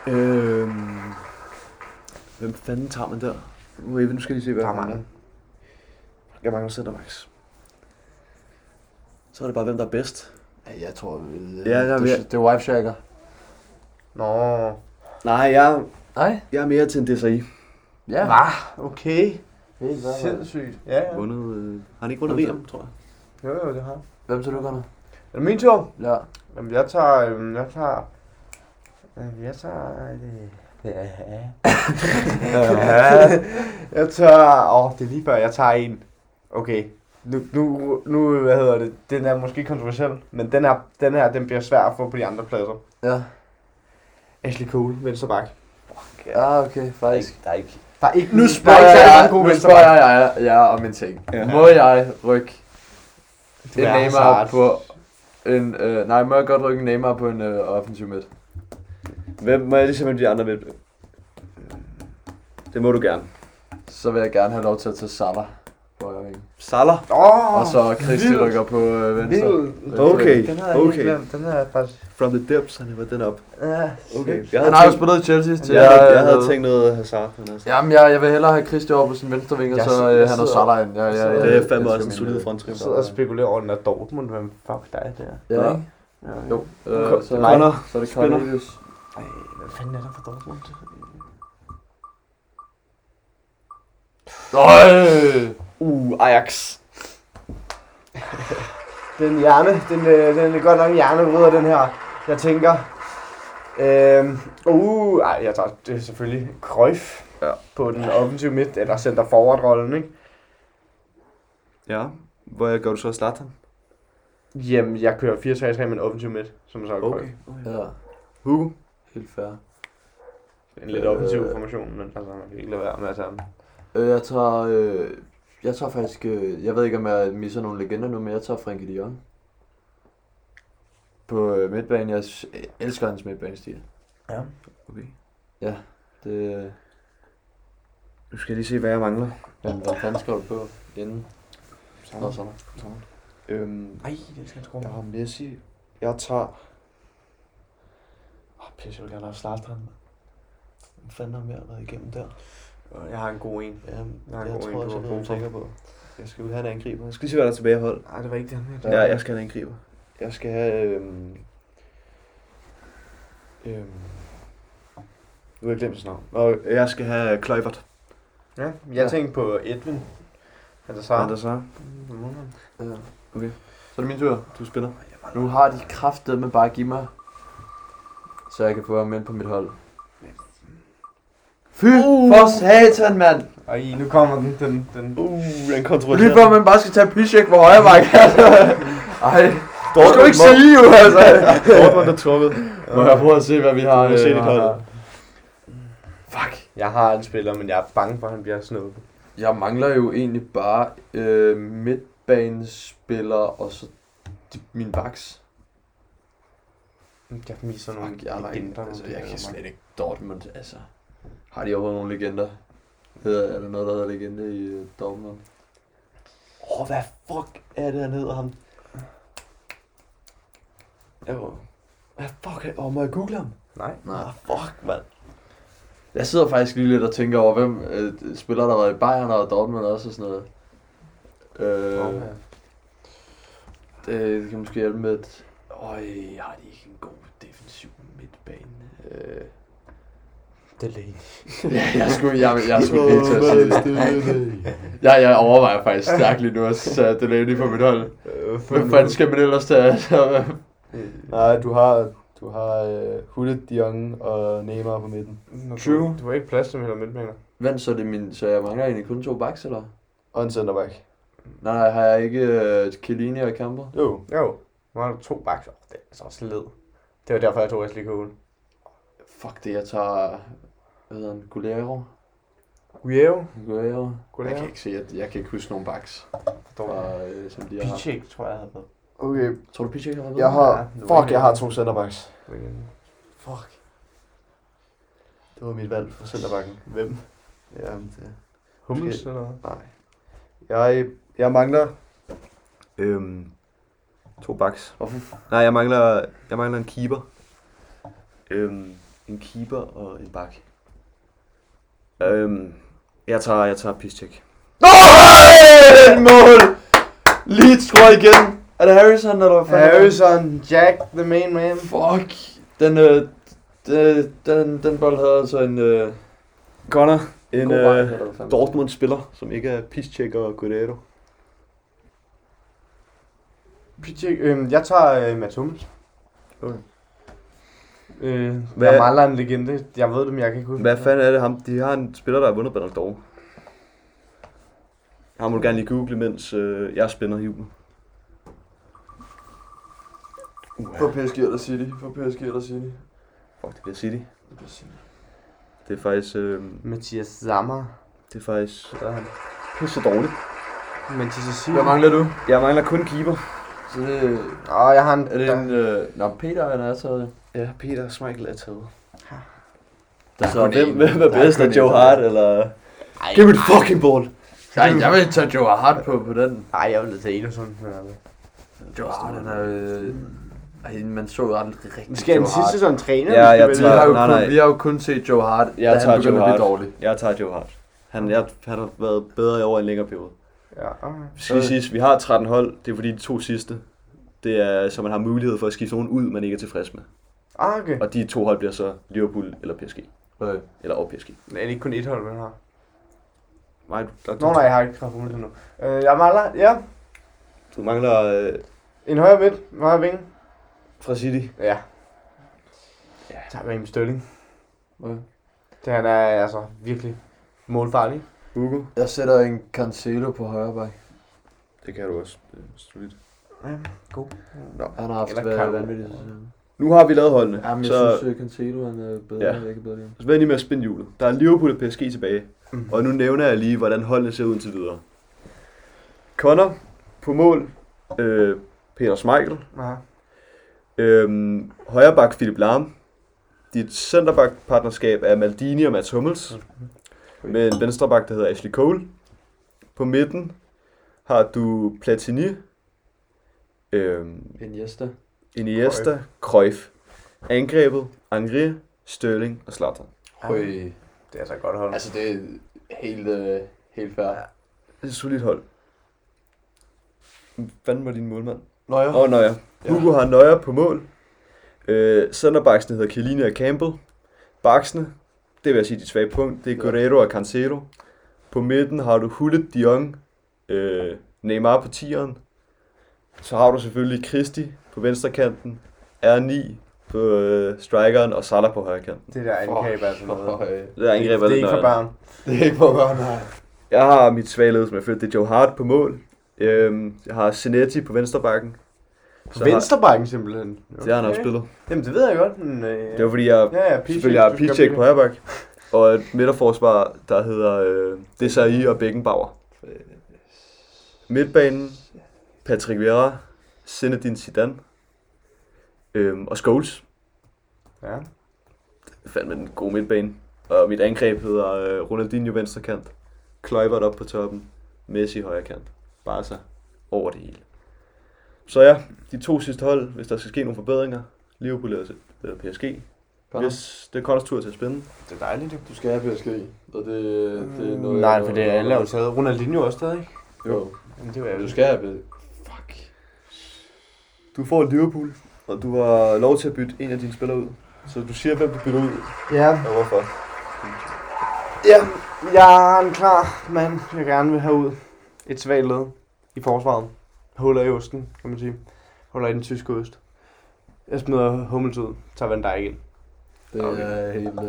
Øhm, hvem fanden tager man der? Wait, nu skal jeg lige se, hvad Der er jeg mange. mangler. Jeg mangler centerbacks. Så er det bare, hvem der er bedst. Ja, jeg tror, øh, Ja, jeg er det, ved- det er wife shaker. Nå. Nej, jeg, Nej? jeg er mere til en DSI. Ja. Hvad? Okay. Sindssygt. Ja, ja. Vundet, øh, har han ikke vundet VM, tror jeg? Jo, jo, det har jeg. Hvem tager du, Gunnar? Er det min tur? Ja. Jamen, jeg tager... øhm, Jeg tager... øh, Jeg tager... øh, Ja. jeg tager... Åh, oh, det er lige før, jeg tager en. Okay. Nu, nu, nu, hvad hedder det? Den er måske kontroversiel, men den her, den her, den bliver svær at få på de andre pladser. Ja. Ashley Cole, venstre bak. Ja, okay, faktisk. Der er ikke... Der er ikke... Nu spørger der er ikke jeg, gode nu spørger jeg jer om en ting. Ja. Må jeg rykke en Neymar på en... Øh, nej, må jeg godt rykke en Neymar på en øh, offensiv midt? Hvem må jeg lige se, hvem de andre vil? Det må du gerne. Så vil jeg gerne have lov til at tage Salah på højre ving. Salah. Åh, Og så Christi vildt. rykker på øh, venstre. Vildt. Okay, Den havde jeg helt okay. glemt. Den jeg faktisk... From the depths, han har den op. Ja, Okay. Jeg Han har jo spillet i Chelsea til... jeg, havde, jeg havde tænkt noget Hazard. Altså. Jamen, jeg, jeg vil hellere have Christi over på sin venstre ving, og Jeg så øh, jeg han og sidder- Salah ind. Jeg, jeg, jeg, Det er fandme også en solid fronttriv. Jeg sidder og spekulerer over den der Dortmund. Hvem fuck dig der? Ja, Ja. ikke? Jo. Øh, så, Connor, så er det. Cornelius. Ej, hvad fanden er der for Dortmund? Øj! Uh, Ajax. Den hjerne, den, øh, den er godt nok hjernerød den her. Jeg tænker, øhm, uh, ej, jeg tager det er selvfølgelig Cruyff Ja. på den offensive midt, eller center forward rollen, ikke? Ja. Hvor gør du så Zlatan? Jamen, jeg kører 4-3-3 med en offensiv midt, som så er Cruyff. Okay. okay. Ja, Hugo. Helt fair. En lidt offensiv formation, men altså, man kan ikke lade være med at tage den. Øh, jeg tager... Øh, jeg tager faktisk... Øh, jeg ved ikke, om jeg misser nogle legender nu, men jeg tager Frenkie de Jong. På øh, midtbanen. Jeg elsker hans midtbanestil. Ja. Okay. Det... Nu skal jeg lige se, hvad jeg mangler. Men hvad fanden skrev du på inden? Nå, sådan. Øhm, Ej, det skal jeg tro. jeg har Messi. Jeg tager... Oh, pisse, jeg vil gerne have Zlatan. Hvem fanden har mere været igennem der? Jeg har en god en. Jamen, Jeg har jeg, en jeg god tror en, også, jeg ved, jeg tænker på. Jeg skal have en angriber. Jeg skal lige se, hvad der er tilbage hold. Nej, det var ikke den her. Ja, jeg skal have en angriber. Jeg skal have... Øhm, øhm, nu har jeg glemt hans navn. Og jeg skal have Kluivert. Ja, jeg tænkte på Edwin. Er det så? Hvad er der så? Ja. Okay. Så er det min tur. Du spiller. Nu har de kraftet med bare at give mig, så jeg kan få ham ind på mit hold. Fy for satan, mand. Ej, nu kommer den. den, den. Uh, den Lige kontroversielle. før man bare skal tage Piszek på højre vej. Ej, det skal du ikke Dortmund- sige jo, altså. Dortmund er trukket. Må jeg prøve at se, hvad vi har. Må jeg se øh, dit hold? Fuck. Jeg har en spiller, men jeg er bange for, at han bliver snuppet. Jeg mangler jo egentlig bare øh, midtbanespillere og så de, min backs. Jeg misser nogle Fuck, jeg, er ikke, legender. altså, nogle jeg kan slet ikke Dortmund, altså. Har de overhovedet nogle legender? Hedder, er der noget, der hedder legende i uh, Dortmund? Åh, oh, hvad fuck er det, han hedder ham? Jo. Hvad fuck er Åh, oh, må jeg google ham? Nej. Nej. Ah, fuck, mand. Jeg sidder faktisk lige lidt og tænker over, hvem øh, spiller der har været i Bayern og Dortmund også og sådan noget. Øh, Okay. det, det kan måske hjælpe med, at... Øj, har de ikke en god? Øh, Delaney. ja, jeg skulle, jeg, jeg, jeg skulle helt til at sige det. Jeg, jeg overvejer faktisk stærkt lige nu at sætte Delaney på mit hold. Hvem fanden skal man ellers tage? Så, Nej, du har, du har uh, Hullet, De Jong og Neymar på midten. True. Du har ikke plads til Miller Midtbaner. Vent, så er det min, så jeg mangler egentlig kun to backs, eller? Og en centerback. Nej, nej, har jeg ikke uh, Chiellini og Kamper? Jo. Jo. Nu har du to backs. Det er også led. Det var derfor, jeg tog Wesley Cole. Fuck det, jeg tager... Hvad hedder han? Gulero? Guerrero. Gulero? Gulero. Jeg kan ikke se, jeg, jeg kan ikke huske nogen backs, fra, øh, som de har haft. Pichek, tror jeg, jeg havde været. Okay, Tror du, Pichek har været jeg har... Ja, det var Fuck, jeg har to centerbacks. Fuck. Det var mit valg for centerbacken. Hvem? Jamen, det... Hummels eller hvad? Nej. Jeg, jeg mangler... Øhm, to backs. Hvorfor? Nej, jeg mangler, jeg mangler en keeper. Øhm, en keeper og en bak. Øhm, jeg tager, jeg tager Piszczek. Nej! Mål! Leeds tror jeg igen. Er det Harrison, eller hvad fanden? er? Harrison, Jack, the main man. Fuck. Den, øh, den, den, den bold havde altså en... Øh, Connor, en øh. Dortmund-spiller, som ikke er Piszczek og Guerrero. Pichek, øhm, jeg tager øh, Mads Hummels. Okay. Øh, Hvad- jeg mangler en legende. Jeg ved det, men jeg kan ikke huske Hvad det. fanden er det ham? De har en spiller, der har vundet Ballon d'Or. Han må du gerne lige google, mens øh, jeg spænder julen. For PSG eller City. For PSG eller City. Fuck, det bliver City. Det bliver City. Det er faktisk, øh, Mathias Zammer. det er faktisk Der er han. pisse dårligt. Mathias Siv. Hvad mangler du? Jeg mangler kun keeper. Så det, Åh, jeg har en... er det en... Øh, Nå, Peter han er taget. Ja, Peter Schmeichel er taget. Der Så hvem, hvem er bedst af Joe Hart, eller... Ej, Give me the fucking ball! Nej, jeg vil tage Joe Hart på, på den. Ej, jeg vil tage Ederson. altså. Joe Hart, han er... Øh, ej, man så jo aldrig rigtig Skal den Joe sidste Hart. sæson træne? Ja, jeg Vi tager- har, jo nej, kun, nej. vi har jo kun set Joe Hart, Jeg da tager han begyndte Joe at blive Hart. dårlig. Jeg tager Joe Hart. Han, jeg, han har været bedre i over en længere periode. Ja, okay. Skal siges, vi har 13 hold. Det er fordi de to sidste, det er, så man har mulighed for at skifte nogen ud, man ikke er tilfreds med. Ah, okay. Og de to hold bliver så Liverpool eller PSG. Okay. Eller og PSG. Er det ikke kun et hold, man har? Nej, du, der, Nå, nej, jeg har ikke kraft mulighed nu. Øh, jeg mangler, ja, du mangler øh, en højre midt, en højre vinge. fra City. Ja. Ja. Så har vi en stølling. Okay. Det han er altså virkelig målfarlig. Hugo. Jeg sætter en Cancelo på højre bak. Det kan du også. Det er solidt. Ja, god. Han har haft været Cancelo. vanvittigt. sæson. Nu har vi lavet holdene. Jamen, jeg så synes, at Cancelo han er bedre. Ja. Jeg kan bedre så vend lige med at spænde hjulet. Der er Liverpool og PSG tilbage. Mhm. Og nu nævner jeg lige, hvordan holdene ser ud indtil videre. Connor på mål. Øh, Peter Schmeichel. Ja. Øhm, højre bak Philip Lahm. Dit centerback partnerskab er Maldini og Mats Hummels. Med en venstre bak, der hedder Ashley Cole. På midten har du Platini, øhm, Iniesta. Iniesta, Cruyff. Angrebet, Angri, Sterling og Zlatan. Høj. Det er altså et godt hold. Altså, det er helt, øh, helt fair. Det er et solidt hold. Hvad var din målmand? Ja. Åh, oh, Nøjer. Hugo har Nøjer på mål. Øh, Centerbacksene hedder Chiellini og Campbell. Baksene, det vil jeg sige dit svage punkt, det er Guerrero og Cancelo. På midten har du Hullet, De Jong, øh, Neymar på tieren. Så har du selvfølgelig Christi på venstre kanten, R9 på øh, strikeren og Salah på højre kanten. Det der angreb er sådan noget. Øj, Det der angreb Det er ikke for børn. Det er ikke for børn, nej. Jeg har mit svage led, som jeg følte, det er Joe Hart på mål. Øhm, jeg har Sinetti på venstre bakken. På venstrebakken simpelthen. Det har han også spillet. Jamen det ved jeg godt, men... Øh, Det var fordi, jeg ja, ja, selvfølgelig har på højre bak. Og et midterforsvar, der hedder øh, Desai og Beckenbauer. Midtbanen, Patrick Vieira, Zinedine Zidane øhm, og Scholes. Ja. Fandme en god midtbane. Og mit angreb hedder øh, Ronaldinho venstre kant. Kluivert op på toppen. Messi højre kant. Barca over det hele. Så ja, de to sidste hold, hvis der skal ske nogle forbedringer. Liverpool eller PSG. Hvis det er Connors tur til at spænde. Det er dejligt, jo. Du skal have PSG, og det, det er noget... Nej, for det er alle er jo taget. Ronaldinho også stadig. Jo, Jamen, det var du skal have PSG. Fuck. Du får Liverpool, og du har lov til at bytte en af dine spillere ud. Så du siger, hvem du bytter ud, Ja, og hvorfor. ja, jeg har en klar mand, jeg gerne vil have ud. Et svagt led i forsvaret. Huller i osten, kan man sige. Huller i den tyske ost. Jeg smider Hummels ud, tager Van Dijk ind. Det Okay. er helt... Uh...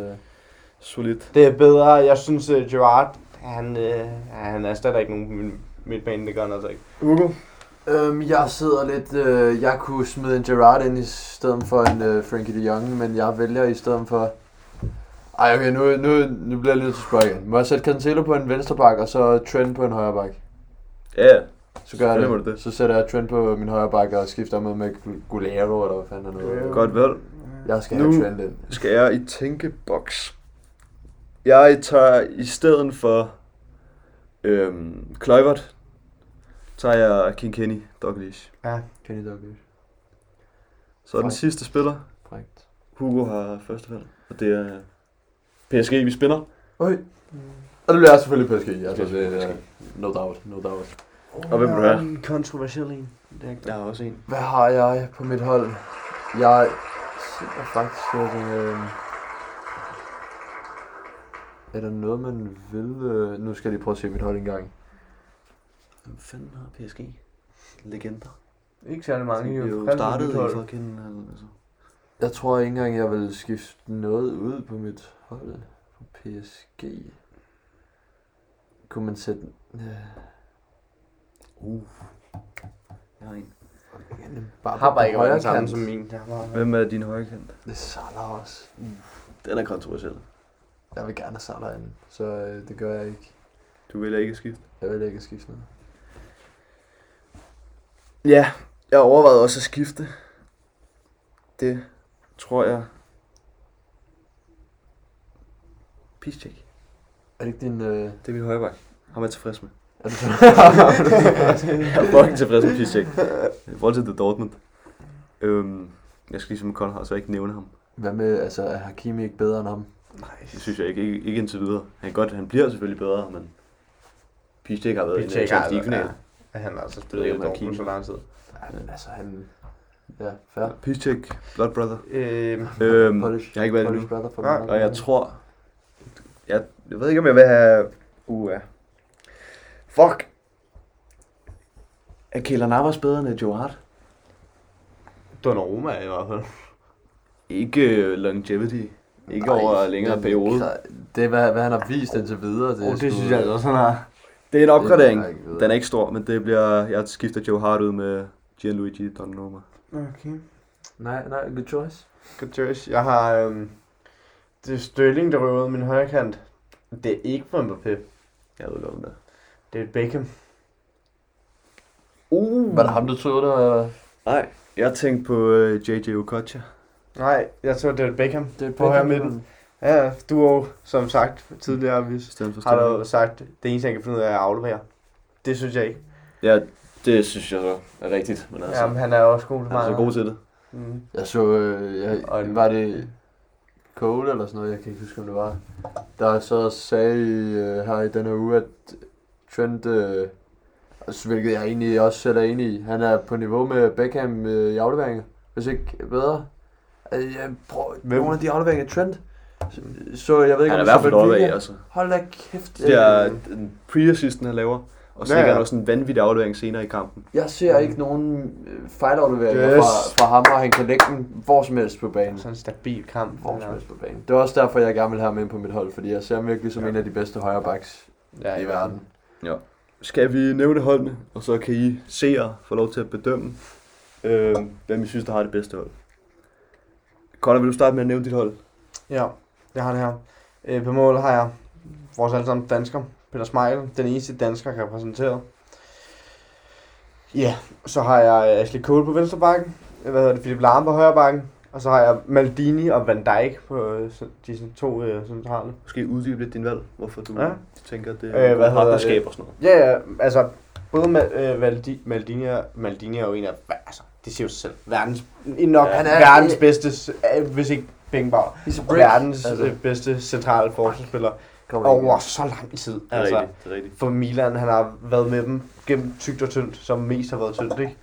Solidt. Det er bedre. Jeg synes, uh, Gerard, han, uh, han erstatter ikke nogen min- midtbane, det gør han altså ikke. Hugo? Øhm, jeg sidder lidt... Øh, jeg kunne smide en Gerrard ind i stedet for en øh, Frankie de Jong, men jeg vælger i stedet for... Ej, okay, nu, nu, nu bliver jeg lidt til at spørge igen. Må jeg sætte Cancelo på en venstre bak, og så Trent på en højre bak? Ja, Så gør jeg det. det. Så sætter jeg Trent på min højre bak og skifter med med Gulero, eller hvad fanden han hedder. godt valg. Jeg skal Nu- have Trent ind. Skal jeg i tænkeboks? Jeg tager i stedet for øhm, Kluivert, tager jeg King Kenny Dalglish. Kenny Douglas. Så er den sidste spiller. Frækt. Hugo har første valg, og det er PSG, vi spinner. Oj. Og det bliver selvfølgelig PSG. Altså, det er no doubt, no doubt. Og hvem vil du have? En kontroversiel en. Det er ikke Jeg har også en. Hvad har jeg på mit hold? Jeg sidder faktisk lidt... Øh... Er der noget, man vil... Øh... Nu skal jeg lige prøve at se mit hold en gang. Hvem fanden har PSG? Legender. Ikke særlig mange. De er jo mit i fucking... Altså. Jeg tror ikke engang, jeg vil skifte noget ud på mit hold på PSG. Kunne man sætte... Øh... Uh. Jeg har en. Bare Har bare ikke højre været den samme som min. Hvem er din højre kant? Det er Salah også. Den er kontroversiel. Jeg vil gerne have Salah ind, så øh, det gør jeg ikke. Du vælger ikke skifte. Jeg vil ikke skifte noget. Ja, jeg overvejede også at skifte. Det tror jeg. Piszczek. Er det ikke din... Øh... Det er min højre bak. Ham er jeg tilfreds med. Jeg er fucking tilfreds med Piszczek. I forhold til The Dortmund. Øhm, jeg skal ligesom Conrad, så ikke nævne ham. Hvad med, altså er Hakimi ikke bedre end ham? Nej, det synes jeg ikke. Ikke, ikke indtil videre. Han, godt, han bliver selvfølgelig bedre, men Piszczek har været i en finale. Ja, han har altså spillet i Dortmund så lang tid. Ja, men altså han... Ja, fair. Piszczek, Blood Brother. Øh, Øhm, Polish. jeg har ikke det Polish nu. brother for mig. Og jeg tror... Jeg, jeg ved ikke, om jeg vil have... Uh, ja. Fuck! Er Keylor Navas bedre end Joe Hart? Donnarumma i hvert fald. Ikke uh, longevity. Ikke Nej, over længere periode. Det er, hvad, hvad han har vist indtil videre. Det, Det, oh, det sgu- synes jeg også, han har. Det er en opgradering. Det er. Den er ikke stor, men det bliver... Jeg skifter Joe Hart ud med Gianluigi Donnarumma. Okay. Nej, nej, good choice. Good choice. Jeg har... Øhm, det er Sterling, der røver ud min højre kant. Det er ikke for Mbappé. Jeg ved godt, det Det er Beckham. Uh. Var det ham, du troede, der... Nej, jeg tænkte på uh, JJ Okocha. Nej, jeg tror, det er Beckham. Det er På højre midten. Ja, du har jo, som sagt tidligere, vi har du sagt, det eneste, jeg kan finde ud af, er at aflevere. Det synes jeg ikke. Ja, det synes jeg så er rigtigt. Men altså, Jamen, han er også god til han er så meget. god til det. Mm. Jeg så, øh, jeg, Og en- var det Cole eller sådan noget, jeg kan ikke huske, om det var. Der så sagde øh, her i denne uge, at Trent, øh, altså, hvilket jeg egentlig også selv er enig i, han er på niveau med Beckham øh, i afleveringer, hvis ikke bedre. Altså, jeg prøver, Hvem? nogle af de afleveringer, Trent, så, så jeg ved ikke, Han er i om hvert fald så deroppe Benfica- af, altså. Hold da kæft. Det er den pre-assisten, han laver. Og så Ja, ja. han også en vanvittig aflevering senere i kampen. Jeg ser ikke nogen øh, fejlafleveringer Yes. yes. fra, fra ham, og han kan lægge den hvor som helst på banen. Sådan en stabil kamp. Hvor som helst på banen. Det er også derfor, jeg gerne vil have ham ind på mit hold, fordi jeg ser ham virkelig som Ja. en af de bedste højrebacks Ja, i verden. Skal vi nævne holdene, og så kan I seere få lov til at bedømme, øh, hvem I synes, der har det bedste hold. Conor, vil du starte med at nævne dit hold? Ja, jeg har det her. Øh, på mål har jeg vores allesammen dansker, Peter Smeichel, den eneste dansker, jeg kan repræsentere. Ja, så har jeg øh, Ashley Cole på venstre bakken, hvad hedder det, Philip Lahm på højre bakken, og så har jeg Maldini og Van Dijk på øh, de sådan to øh, centrale. Måske uddybe lidt din valg, hvorfor du Ja. tænker, at det Øh, er hvad øh, hedder partnerskab det? og sådan noget. Ja, ja, altså både Mal, øh, Valdi, Maldini, er- Maldini er jo en af, altså det siger jo sig selv, verdens, nok Han ja, er- verdens bedste, øh, hvis ikke brick. verdens Altså. altså. bedste centrale forsvarsspiller Kommer over så lang tid. Det er Altså, rigtigt, det er rigtigt. for Milan, han har været med dem gennem tygt og tyndt, som mest har været tyndt, ikke?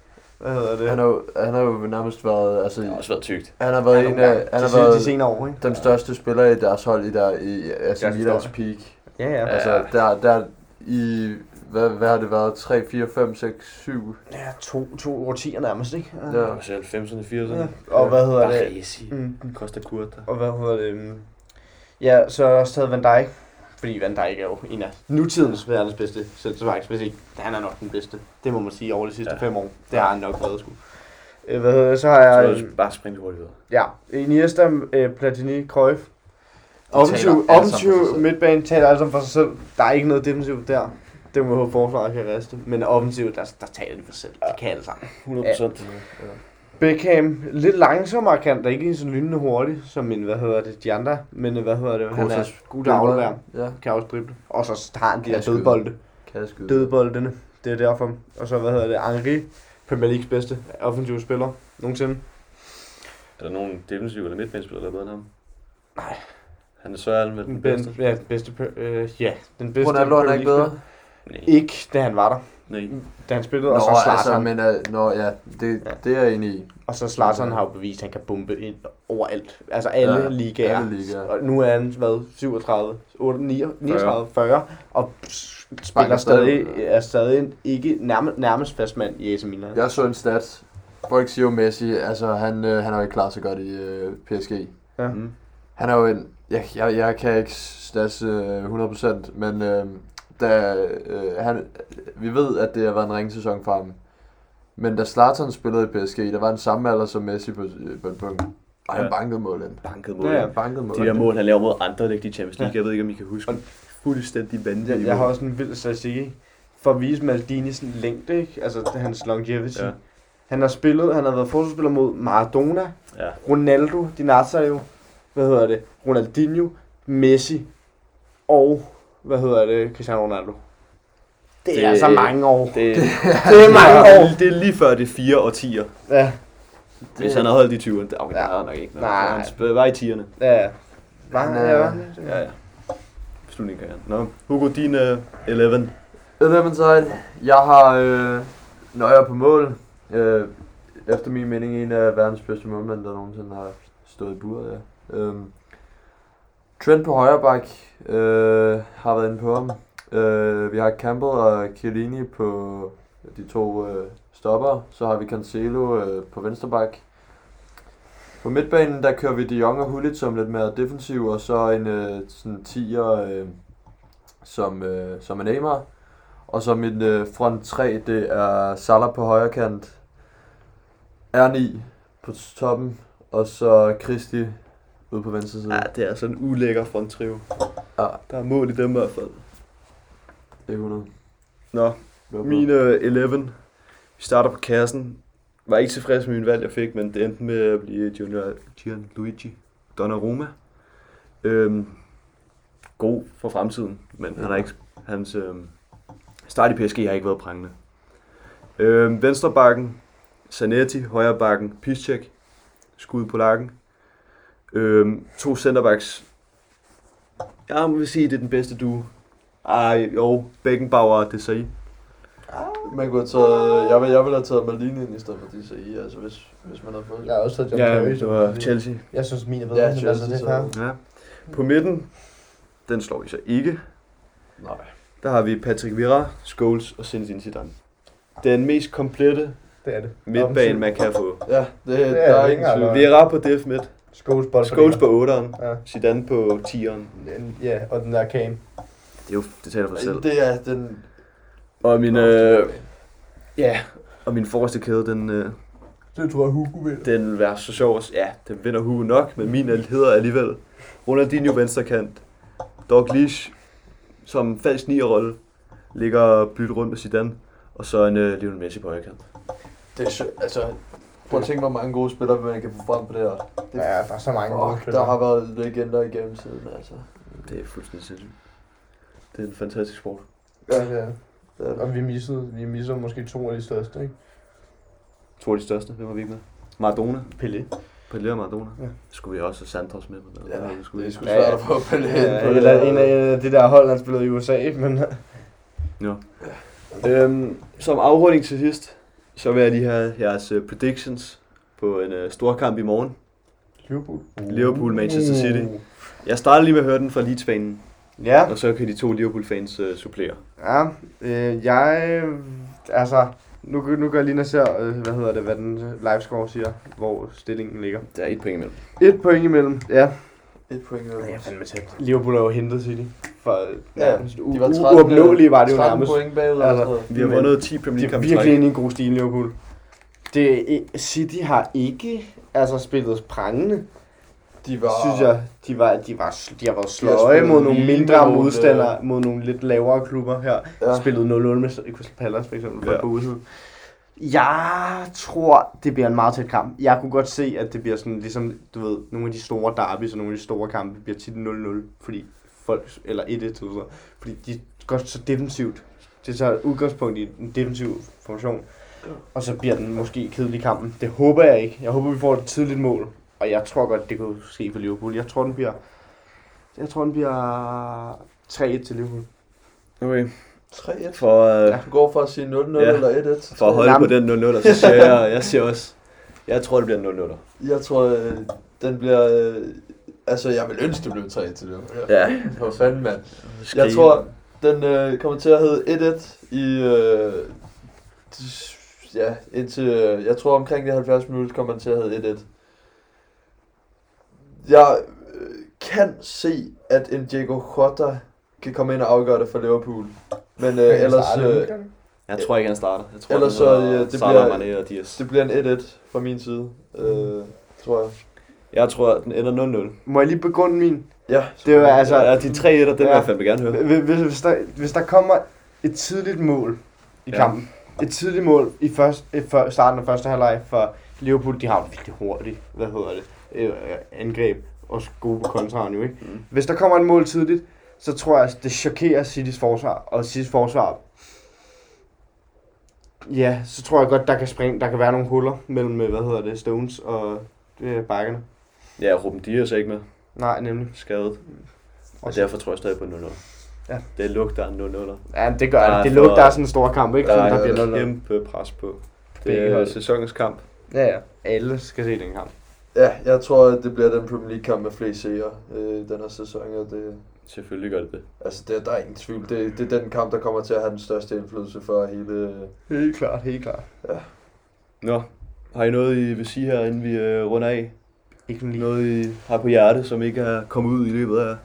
Hvad hedder det? Han har, jo, han har jo nærmest været, altså, Det har også været tykt. han har været en af, han de, har de, de været senere år, ikke? den største spiller i deres hold i, der, i altså Deres Milans historie. peak. Ja, ja. Altså, der, der i, hvad, hvad har det været, 3, 4, 5, 6, 7? Ja, to, to årtier nærmest, ikke? Ja. Også 90'erne, 80'erne. ja. Og hvad hedder det? Baresi. Mm. Costa Curta. Og hvad hedder det? mm, Ja, så har jeg også taget Van Dijk. Fordi Van Dijk er jo en af nutidens verdens bedste centerbacks, hvis ikke. Han er nok den bedste. Det må man sige over de sidste Ja. ja. fem år. Det har han nok været sgu. Øh, Hvad hedder det? Så har Så jeg... er det bare springe hurtigt videre. Ja, Iniesta, øh, Platini, Cruyff. Offensiv, offensiv midtbane taler sammen for sig selv. Der er ikke noget defensivt der. Det må forsvaret kan riste. Men offensivt, der, der taler de for sig selv. De kan alle sammen. 100 procent. Beckham, lidt langsommere kan der ikke lige så lynende hurtigt, som en, hvad hedder det, de andre. Men hvad hedder det, han er god til at aflevere. Ja, Kan også drible. Og så tager han de der dødbolde. kan jeg skyde. Dødboldene. Det er derfor. Og så, hvad hedder det, Henri, Premier Leagues bedste offensive spiller nogensinde. Er der nogen defensiv eller midtbanespiller, der er bedre end ham? Nej. Han er Søren med den Den bedste. ja, den bedste, øh, ja, den bedste Ronaldo er ikke bedre. Nej. Ikke, da han var der. Nej. Da han spillede, Nå, og så altså, Zlatan. men uh, nå, ja, det, Ja. det er jeg enig i. Og så Zlatan har jo bevist, at han kan bombe ind overalt. Altså alle Ja, ja, ligaer. alle ligaer. Og nu er han, hvad, 37, 8, 39, 40, og spiller stadig, stadig. er stadig ikke nærmest, nærmest fastmand i AC Milan. Jeg så en stat. Folk siger jo Messi, altså han, øh, han har jo ikke klaret sig godt i øh, PSG. Ja. Mm. Han er jo en, jeg, jeg, jeg kan ikke stats øh, 100%, men øh, da, øh, han, vi ved, at det har været en ringesæson for ham. Men da Zlatan spillede i PSG, der var en samme alder som Messi på, øh, på et punkt. Og han Ja. bankede mål ind. Banket mål. Ja, ja. Han bankede mål De der mål, han laver mod andre i Champions League, Ja. jeg ved ikke, om I kan huske. Fuldstændig vanvittigt. Jeg, jeg har også en vild statistik, ikke? For at vise Maldinis længde, ikke? Altså hans longevity. Ja. Han har spillet, han har været forsvarsspiller mod Maradona, Ja. Ronaldo, Di Nazario, hvad hedder det, Ronaldinho, Messi og, hvad hedder det, Cristiano Ronaldo. Det, Det- er altså mange år. Det, Det er mange år. det er lige før det er fire årtier. Ja, Hvis han havde holdt i 20'erne, det okay, Ja. ja. havde han nok ikke. Nej. Han var i 10'erne. ja. Var Han ja, var det? Ja, ja. Slutningen kan han. Nå, Hugo, din uh, 11. Eleven side. Jeg har øh, nøjer på mål. Øh, efter min mening en af verdens bedste målmænd, der nogensinde har stået i buret. Ja. Øhm, Trent på højre bak øh, har været inde på ham. Øh, vi har Campbell og Chiellini på de to øh, stopper. Så har vi Cancelo øh, på venstre bak. På midtbanen, der kører vi De Jong og Hullit som lidt mere defensiv, og så en øh, sådan 10'er, øh, som, øh, som en Neymar. Og så min øh, front 3, det er Salah på højre kant, R9 på toppen, og så Christi ude på venstre side. Ja, det er sådan en ulækker fronttrio. Ja. Der er mål i dem i hvert fald. Det er 100. Nå, Mine 11. Vi starter på kassen. Var ikke tilfreds med min valg, jeg fik, men det endte med at blive Junior Gianluigi Donnarumma. Øhm, god for fremtiden, men han har ikke, hans øhm, start i PSG har ikke været prangende. Øhm, venstre bakken, Zanetti, højre bakken, Piszczek, skud på lakken. Øhm, to centerbacks. Jeg må sige, det er den bedste duo. Ej, jo, Beckenbauer og Desai. Man kunne have taget, jeg, vil, jeg ville have taget Maldini ind i stedet for DCI, altså hvis, hvis man havde fået Jeg har også taget John Ja, Terry. det var Chelsea. Jeg synes, min er bedre, Ja, men altså, Chelsea, det er fair. Ja. På midten, den slår I så ikke. Nej. der har vi Patrick Vieira, Scholes og Zinedine Zidane. Den mest komplette Det er det. midtbane, man kan få. Ja, det, det er der er ingen tvivl. altså. Vieira på def midt, Scholes bold. Scholes på 8'eren, Ja. Zidane på 10'eren. Ja, og den der Kane. Det er jo, det taler for sig selv. Det er den... Og min, øh, ja, og min forreste kæde, den, øh, Det tror jeg, Hugo vil. den vil være så sjov. Ja, den vinder Hugo nok, men min hedder alligevel Ronaldinho venstrekant. Dalglish som falsk nier-rolle ligger og bytter rundt med Zidane. Og så en øh, Lionel Messi på højre kant. Det er altså... Prøv at tænke, hvor mange gode spillere man kan få frem på det her. Det, Ja, der er så mange gode der har været legender igennem tiden, altså. Det er fuldstændig sindssygt. Det er en fantastisk sport. Ja, det er det. Det er det. Og vi missede, vi missede måske to af de største, ikke? To af de største, hvem var vi ikke med? Maradona. Pelé. Pelé og Maradona. Ja. Ja. Skulle vi også have Santos med? Men Ja, det skulle det ikke. svært at få Pelé Ja, ind på det eller der. en af de der hold, han spillede i USA, men... Ja. Øhm, som afrunding til sidst, så vil jeg lige have jeres uh, predictions på en uh, stor kamp i morgen. Liverpool. Liverpool, Manchester City. Jeg starter lige med at høre den fra Leeds-fanen, Ja, og så kan de to Liverpool-fans uh, supplere. ja. Øh, jeg... Altså, nu, nu går jeg lige og ser, øh, hvad hedder det, hvad den øh, livescore siger, hvor stillingen ligger. Der er et point imellem. Et point imellem, ja. Et point. Ja, jeg er fandme tæt. Liverpool har jo hentet City. For Ja, de var u- 13, uopnåelige var det jo 13 nærmest. point bagud. Altså, Altså, Vi har vundet 10 Premier De er League-kampe i virkelig træk. inde i en god stil, Liverpool. Det, er- City har ikke altså, spillet prangende, de var... synes jeg. De, var, de, var, de har været sløje mod nogle mindre mod, modstandere, mod nogle lidt lavere klubber her. Ja. Spillet 0-0 med Crystal Palace for eksempel, for Ja. på udhed. Jeg tror, det bliver en meget tæt kamp. Jeg kunne godt se, at det bliver sådan, ligesom, du ved, nogle af de store derbys og nogle af de store kampe bliver tit 0-0, fordi folk, eller 1-1 eller sådan noget, fordi de går så defensivt. Det tager udgangspunkt i en defensiv formation, og så bliver den måske kedelig kampen. Det håber jeg ikke. Jeg håber, vi får et tidligt mål, og jeg tror godt, det kunne ske for Liverpool. Jeg tror, den bliver, jeg tror, den bliver 3-1 til Liverpool. Okay. 3-1. For, uh, Du går fra at sige 0-0 Ja. eller 1-1. for at holde på Jamen. den 0-0, så siger jeg, jeg siger også, jeg tror det bliver 0-0. Jeg tror, øh, den bliver... øh, Altså, jeg vil ønske, det blev 3 til det. Ja. For fanden, mand. Jeg tror, den øh, kommer til at hedde 1-1 i... Øh, ja, indtil... Øh, jeg tror, omkring de 70 minutter kommer den til at hedde 1-1. Jeg øh, kan se, at en Diego Jota kan komme ind og afgøre det for Liverpool. Men øh, ellers... Øh, Jeg tror ikke, han starter. Jeg tror, Ellers så, hedder ja, det Salah, bliver- Mané og Diaz. det bliver en 1-1 fra min side, øh, tror jeg. Jeg tror, den ender 0-0. Må jeg lige begrunde min? Ja, Det var altså... Ja, de tre etter, den vil Ja. jeg fandme gerne høre. Hvis, hvis, der, hvis der kommer et tidligt mål i Ja. kampen, et tidligt mål i først, i før, starten af første halvleg for Liverpool, de har jo virkelig hurtigt, hvad hedder det, øh, angreb, og gode på kontraen jo, ikke? Mm. Hvis der kommer et mål tidligt, så tror jeg, at det chokerer Citys forsvar, og Citys forsvar, ja, så tror jeg godt, der kan springe, der kan være nogle huller mellem, øh, hvad hedder det, Stones og øh, bakkerne. Ja, Ruben Dias er ikke med. Nej, nemlig. Skadet. Og Og så- derfor tror jeg stadig på 0-0. Ja. Det lugter af 0-0. Ja, det gør Der det. er Det lugter af sådan en stor kamp, ikke? Der der er bliver 0 kæmpe pres på. Det er sæsonens kamp. Ja, ja. Alle skal se den kamp. Ja, jeg tror, at det bliver den Premier League kamp med flest seere øh, den her sæson. Og det, Selvfølgelig gør det det. altså, det, der er ingen tvivl. Det, det er den kamp, der kommer til at have den største indflydelse for hele... Helt klart, helt klart. Nå, har I noget, I vil sige her, inden vi øh, runder af? Ikke lige. Noget, I har på hjerte, som ikke er kommet ud i løbet af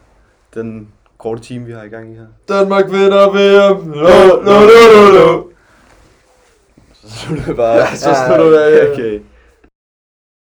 den korte time, vi har i gang i her? Danmark vinder VM! Lo, lo, lo, lo, lo. Så slutter det bare. Ja, så slutter det af. Okay.